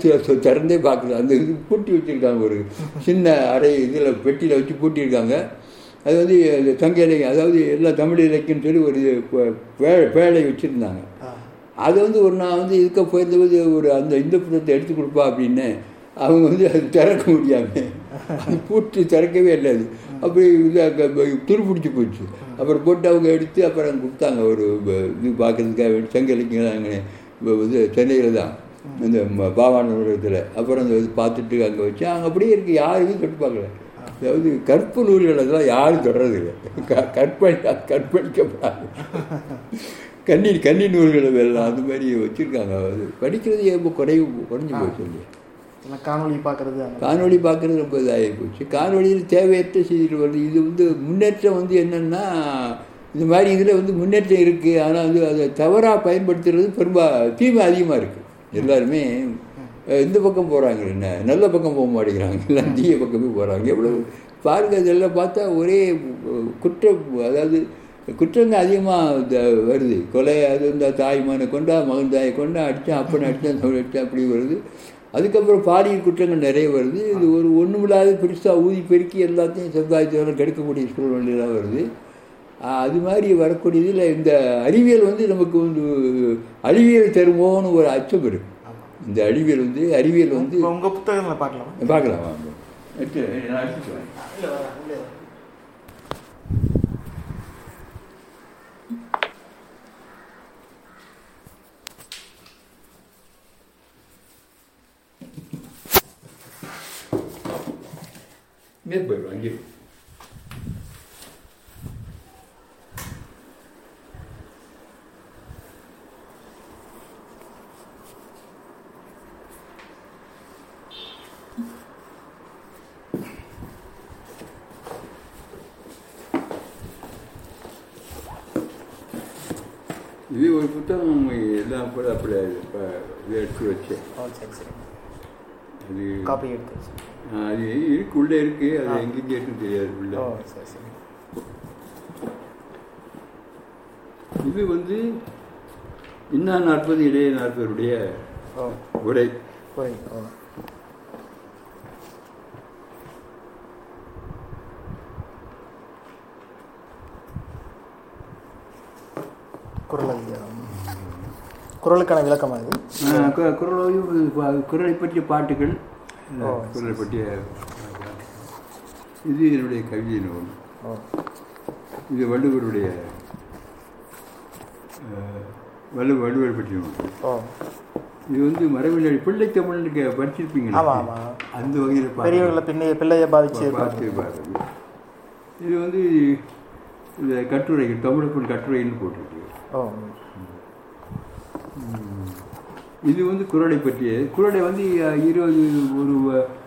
திறந்தே பார்க்கல. அந்த இது பூட்டி வச்சுருக்காங்க ஒரு சின்ன அறை இதில் பெட்டியில் வச்சு பூட்டியிருக்காங்க. அது வந்து இந்த சங்க இலக்கியம் அதாவது எல்லா தமிழ் இலக்கியம்னு சொல்லி ஒரு இது பே- பேழை வச்சுருந்தாங்க. அது வந்து ஒரு நான் வந்து இதுக்க போயிருந்தபோது ஒரு அந்த இந்த புத்தகத்தை எடுத்து கொடுப்பா அப்படின்னு அவங்க வந்து அது திறக்க முடியாம. அது பூட்டு திறக்கவே இல்லை அது. அப்படி இது துருப்பிடிச்சு போச்சு. அப்புறம் போட்டு அவங்க எடுத்து அப்புறம் கொடுத்தாங்க. ஒரு இது பார்க்கறதுக்காக வேண்டி சங்க அங்கே இது சென்னையில் தான். இந்த பாவான நூலகத்தில் அப்புறம் அந்த இது பார்த்துட்டு அங்கே வச்சு அங்கே அப்படியே இருக்குது யாருமே தொட்டு பார்க்கல. அதாவது கற்பு நூல்கள் அதெல்லாம் யாரும் தொடர்றது இல்லை. க கற்பழி கற்பழிக்கப்படாது. கண்ணி கன்னி நூல்களை எல்லாம் அந்த மாதிரி வச்சுருக்காங்க. அது படிக்கிறது ரொம்ப குறைவு குறைஞ்சி போச்சு. இல்லையா காணொளி பார்க்கறது காணொளி பார்க்குறது ரொம்ப இதாகி போச்சு. காணொளியில் தேவையற்ற செய்திகள் வருது. இது வந்து முன்னேற்றம் வந்து என்னென்னா இந்த மாதிரி இதில் வந்து முன்னேற்றம் இருக்குது ஆனால் வந்து அதை தவறாக பயன்படுத்துறது பெரும்பா தீமை அதிகமாக இருக்குது எல்லாருமே இந்த பக்கம் போகிறாங்க என்ன நல்ல பக்கம் போக மாட்டேங்கிறாங்க. எல்லாம் தீய பக்கமே போகிறாங்க எவ்வளோ பாருங்க இதெல்லாம் பார்த்தா ஒரே குற்றம் அதாவது குற்றங்கள் அதிகமாக வருது. கொலை அது இந்த தாய் மகனை கொண்டா மகன் தாயை கொண்டா அடித்தான் அப்பனை அடித்தான் தவறு அடித்தான் அப்படி வருது. அதுக்கப்புறம் பாலியல் குற்றங்கள் நிறைய வருது. இது ஒரு ஒன்றுமில்லாத பெருசாக ஊதி பெருக்கி எல்லாத்தையும் சமுதாயத்தில் கெடுக்கக்கூடிய சூழ்நிலையெல்லாம் வருது. அது மாதிரி வரக்கூடிய இதில் இந்த அறிவியல் வந்து நமக்கு வந்து அறிவியல் தருமோன்னு ஒரு அச்சம் இருக்கு. இந்த அறிவியல் வந்து அறிவியல் வந்து உங்கள் புத்தகங்களை பார்க்கலாம்? பார்க்கலாம் வாங்க. எடுத்து நான் எடுத்துட்டு வரேன். இல்லை வரேன் உள்ளே வரேன் இங்கே போயிடுவோம் அங்கே இது ஒரு அது காப்பி எடுத்து அது இருக்கு உள்ளே இருக்கு அது எங்கெங்கே இருக்குன்னு தெரியாது உள்ள. இது வந்து இன்னா நாற்பது இளைய நாற்பதுடைய ஓ. உரை புரியுது ஓ குரல் அதிகாரம் குரலுக்கான விளக்கம் அது. ஆ, கு- குரலோயும் இது பா- குரலை பற்றிய பாட்டுகள். குரலை பற்றிய இது என்னுடைய கவிதை நூல். இது வள்ளுவருடைய பற்றிய நூல். ஓ. இது வந்து மரபில் பிள்ளை தமிழ்னு படிச்சிருப்பீங்க. அந்த வகையில் பெரியவர்களை பின்னைய பிள்ளைய பாதிச்சு பார்த்து பாருங்க. இது வந்து இந்த கட்டுரைகள் தமிழப்பன் கட்டுரைன்னு போட்டிருக்கு. இது வந்து குரலை பற்றிய குரலை வந்து இருபது ஒரு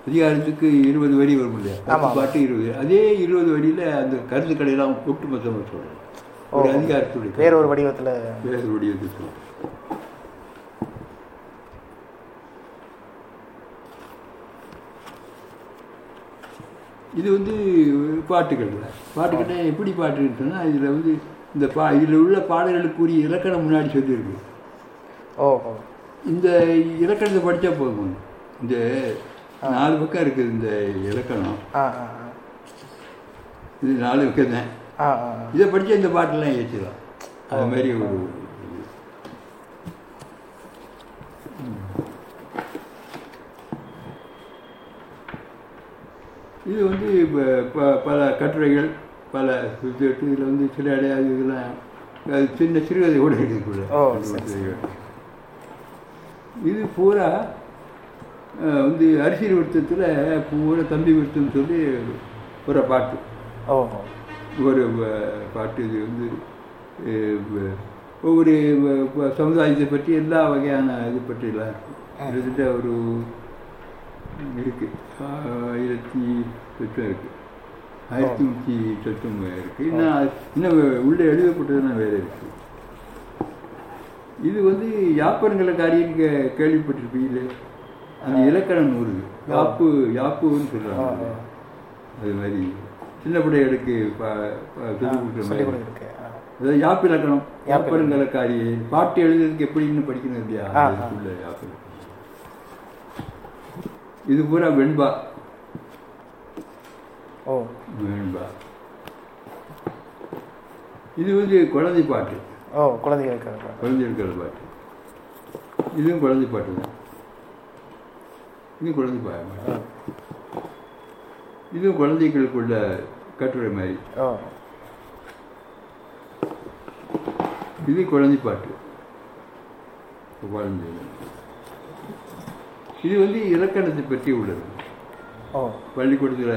அதிகாரத்துக்கு இருபது வரி வரும் இல்லையா? பாட்டு இருபது. அதே இருபது வரியில அந்த கருத்துக்களை எல்லாம் ஒட்டுமொத்தமாக சொல்றேன் ஒரு. அதிகாரத்துடைய வேற ஒரு வடிவத்துல. வேறு வடிவத்தை சொல்றேன் இது வந்து பாட்டுகள். பாட்டுக்கிட்ட எப்படி பாட்டுன்னு சொன்னால் இதில் வந்து இந்த பா இதில் உள்ள பாடல்களுக்குரிய இலக்கணம் முன்னாடி சொல்லியிருக்கு. ஓ ஓ இந்த இலக்கணத்தை படித்தா போதும். இந்த நாலு பக்கம் இருக்குது இந்த இலக்கணம். இது நாலு பக்கம் தான். இதை படித்தா இந்த பாட்டெல்லாம் ஏற்றிடலாம். அது மாதிரி ஒரு இது. வந்து ப- ப- பல கட்டுரைகள் பல இதில் வந்து சில அடையாது இதெல்லாம் அது சின்ன சிறுகதை கூட சரி, இது பூரா வந்து அரிசி விருத்தத்தில் பூரா தம்பி விருத்தம்னு சொல்லி ஒரு பாட்டு. ஒரு பாட்டு இது வந்து ஒவ்வொரு சமுதாயத்தை பற்றி எல்லா வகையான இது பற்றிலாம் கிட்டத்தட்ட ஒரு இருக்கு. ஆயிரத்தி சொச்சம் இருக்கு. ஆயிரத்தி நூற்றி சொச்சம் இருக்கு. இன்னும் இன்னும் உள்ளே எழுதப்பட்டதுலாம் வேற இருக்கு. இது வந்து யாப்பருங்களை காரியம் கேள்விப்பட்டிருப்பீங்களே? அந்த இலக்கண நூறு யாப்பு யாப்புன்னு சொல்றாங்க அது மாதிரி. சின்ன பிள்ளைகளுக்கு. அதாவது யாப்பு இலக்கணம். யாப்பு யாப்பருங்கலக்காரி பாட்டு எழுதுறதுக்கு எப்படின்னு படிக்கணும் இல்லையா? யாப்பு. இது பூரா வெண்பா. ஓ. வெண்பா. இது வந்து குழந்தை பாட்டு. ஓ குழந்தைகளுக்கு இருக்கு. குழந்தை இருக்கிற பாட்டு. இதுவும் குழந்தை பாட்டு தான். இதுவும் குழந்தை பாட்டு. இதுவும் குழந்தைகளுக்குள்ள கட்டுரை மாதிரி. இது குழந்தை பாட்டு. குழந்தை இது வந்து இலக்கணத்தை பற்றி உள்ளது. பள்ளிக்கூடத்தில்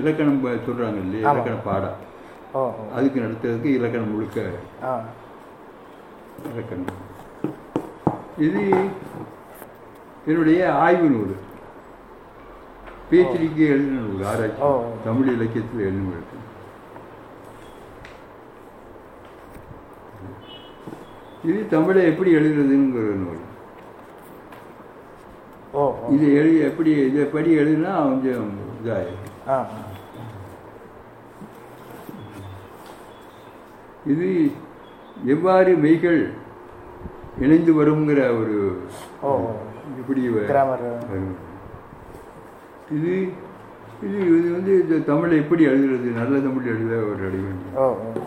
இலக்கணம் சொல்றாங்க இல்லையா. இலக்கண பாடம். அதுக்கு நடத்துறதுக்கு இலக்கணம் முழுக்க ஆ இலக்கணம் இது என்னுடைய ஆய்வு நூல் பேச்சடிக்கு எழுதின நூல் ஆராய்ச்சி. தமிழ் இலக்கியத்தில் எழுதின நூல் இது தமிழை எப்படி எழுதுறதுங்கிற நூல். இது எழுதி எப்படி இதை படி எழுதுனா கொஞ்சம் இதாயிடும். இது எவ்வாறு மெய்கள் இணைந்து வருங்கிற ஒரு வரும். இது இது இது வந்து இந்த தமிழை எப்படி எழுதுறது? நல்ல தமிழ் எழுத ஒரு அடி வேண்டும் ஓ ஓ.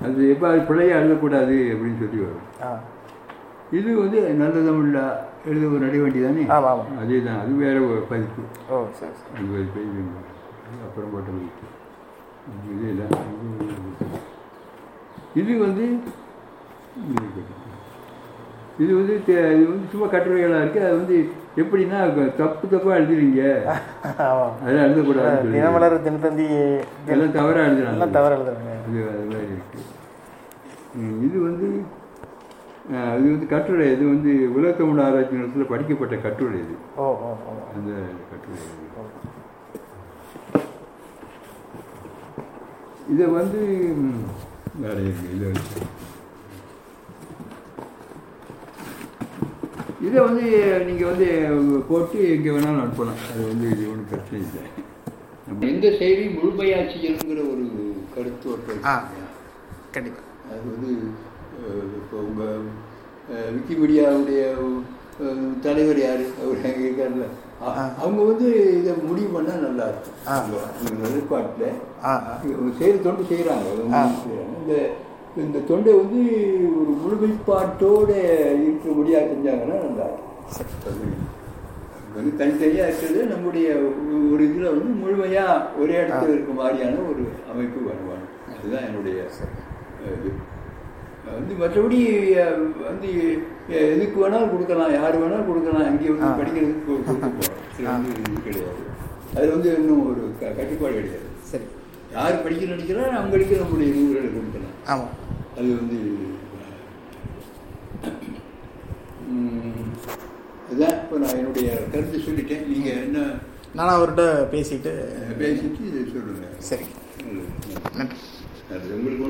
அது எவ்வாறு பிழையா எழுதக்கூடாது அப்படின்னு சொல்லி வரும். இது வந்து நல்ல தமிழில் எழுத ஒரு நட வேண்டியதானே ஆமாம் ஆமாம் அதே தான் அது வேற ஒரு பதிப்பு. அது பதிப்பு. அப்புறம் போட்ட பதிப்பு இது இல்லை இது வந்து இது வந்து இது வந்து சும்மா கட்டுரைகளாக இருக்குது அது வந்து எப்படின்னா தப்பு தப்பாக எழுதுறீங்க. அதெல்லாம் எழுதக்கூடாதுன்னு சொல்லி தினமலர் தினத்தந்தி எல்லாம் தவறாக எழுதுறாங்க. எல்லாம் தவறு எழுதுறாங்க. அது அது மாதிரி இருக்கு. ம், இது வந்து அஹ், இது வந்து கட்டுரை. இது வந்து உலக தமிழ் ஆராய்ச்சி நிலையத்தில் படிக்கப்பட்ட கட்டுரை இது. அந்த கட்டுரை இது. இதை வந்து வேற இதை வச்சு இதை வந்து நீங்கள் வந்து போட்டு எங்கே வேணாலும் அனுப்பலாம். அது வந்து இது ஒன்றும் பிரச்சனை இல்லை. எந்த செய்தி முழுமையாக செய்யணுங்கிற ஒரு கருத்து ஆ கண்டிப்பாக அது வந்து இப்போ உங்கள் விக்கிமீடியாவுடைய அஹ், தலைவர் யார்? அவர் அங்கே இருக்கார்ல. அவங்க வந்து இதை முடிவு பண்ணால் நல்லா இருக்கும். நிலைப்பாட்டில் செய்கிற தொண்டு செய்கிறாங்க. இந்த இந்த தொண்டை வந்து ஒரு முழுமைப்பாட்டோடு இருக்கிறபடியாக செஞ்சாங்கன்னா நல்லா இருக்கும். வந்து தனித்தனியாக இருக்கிறது நம்முடைய ஒரு- இதில் வந்து முழுமையாக ஒரே இடத்துல இருக்க மாதிரியான ஒரு அமைப்பு வருவாங்க. அதுதான் என்னுடைய இது. வந்து மற்றபடி வந்து எதுக்கு வேணாலும் கொடுக்கலாம் யார் வேணாலும் கொடுக்கலாம் அங்கே வந்து. படிக்கிறதுக்கு கொ- கொடுத்து போகலாம். இது வந்து இது கிடையாது. அது வந்து இன்னும் ஒரு க- கட்டுப்பாடு கிடையாது. சரி. யார் படிக்க நினைக்கிறாரோ அவங்களுக்கு நம்முடைய நூல்களை கொடுக்கலாம் ஆமாம் அது வந்து அதுதான் இப்போ நான் என்னுடைய கருத்து சொல்லிட்டேன். நீங்கள் என்ன நானும் அவர்கிட்ட பேசிட்டு பேசிட்டு சொல்லுங்கள் சரி. நன்றி. நல்லது உங்களுக்கு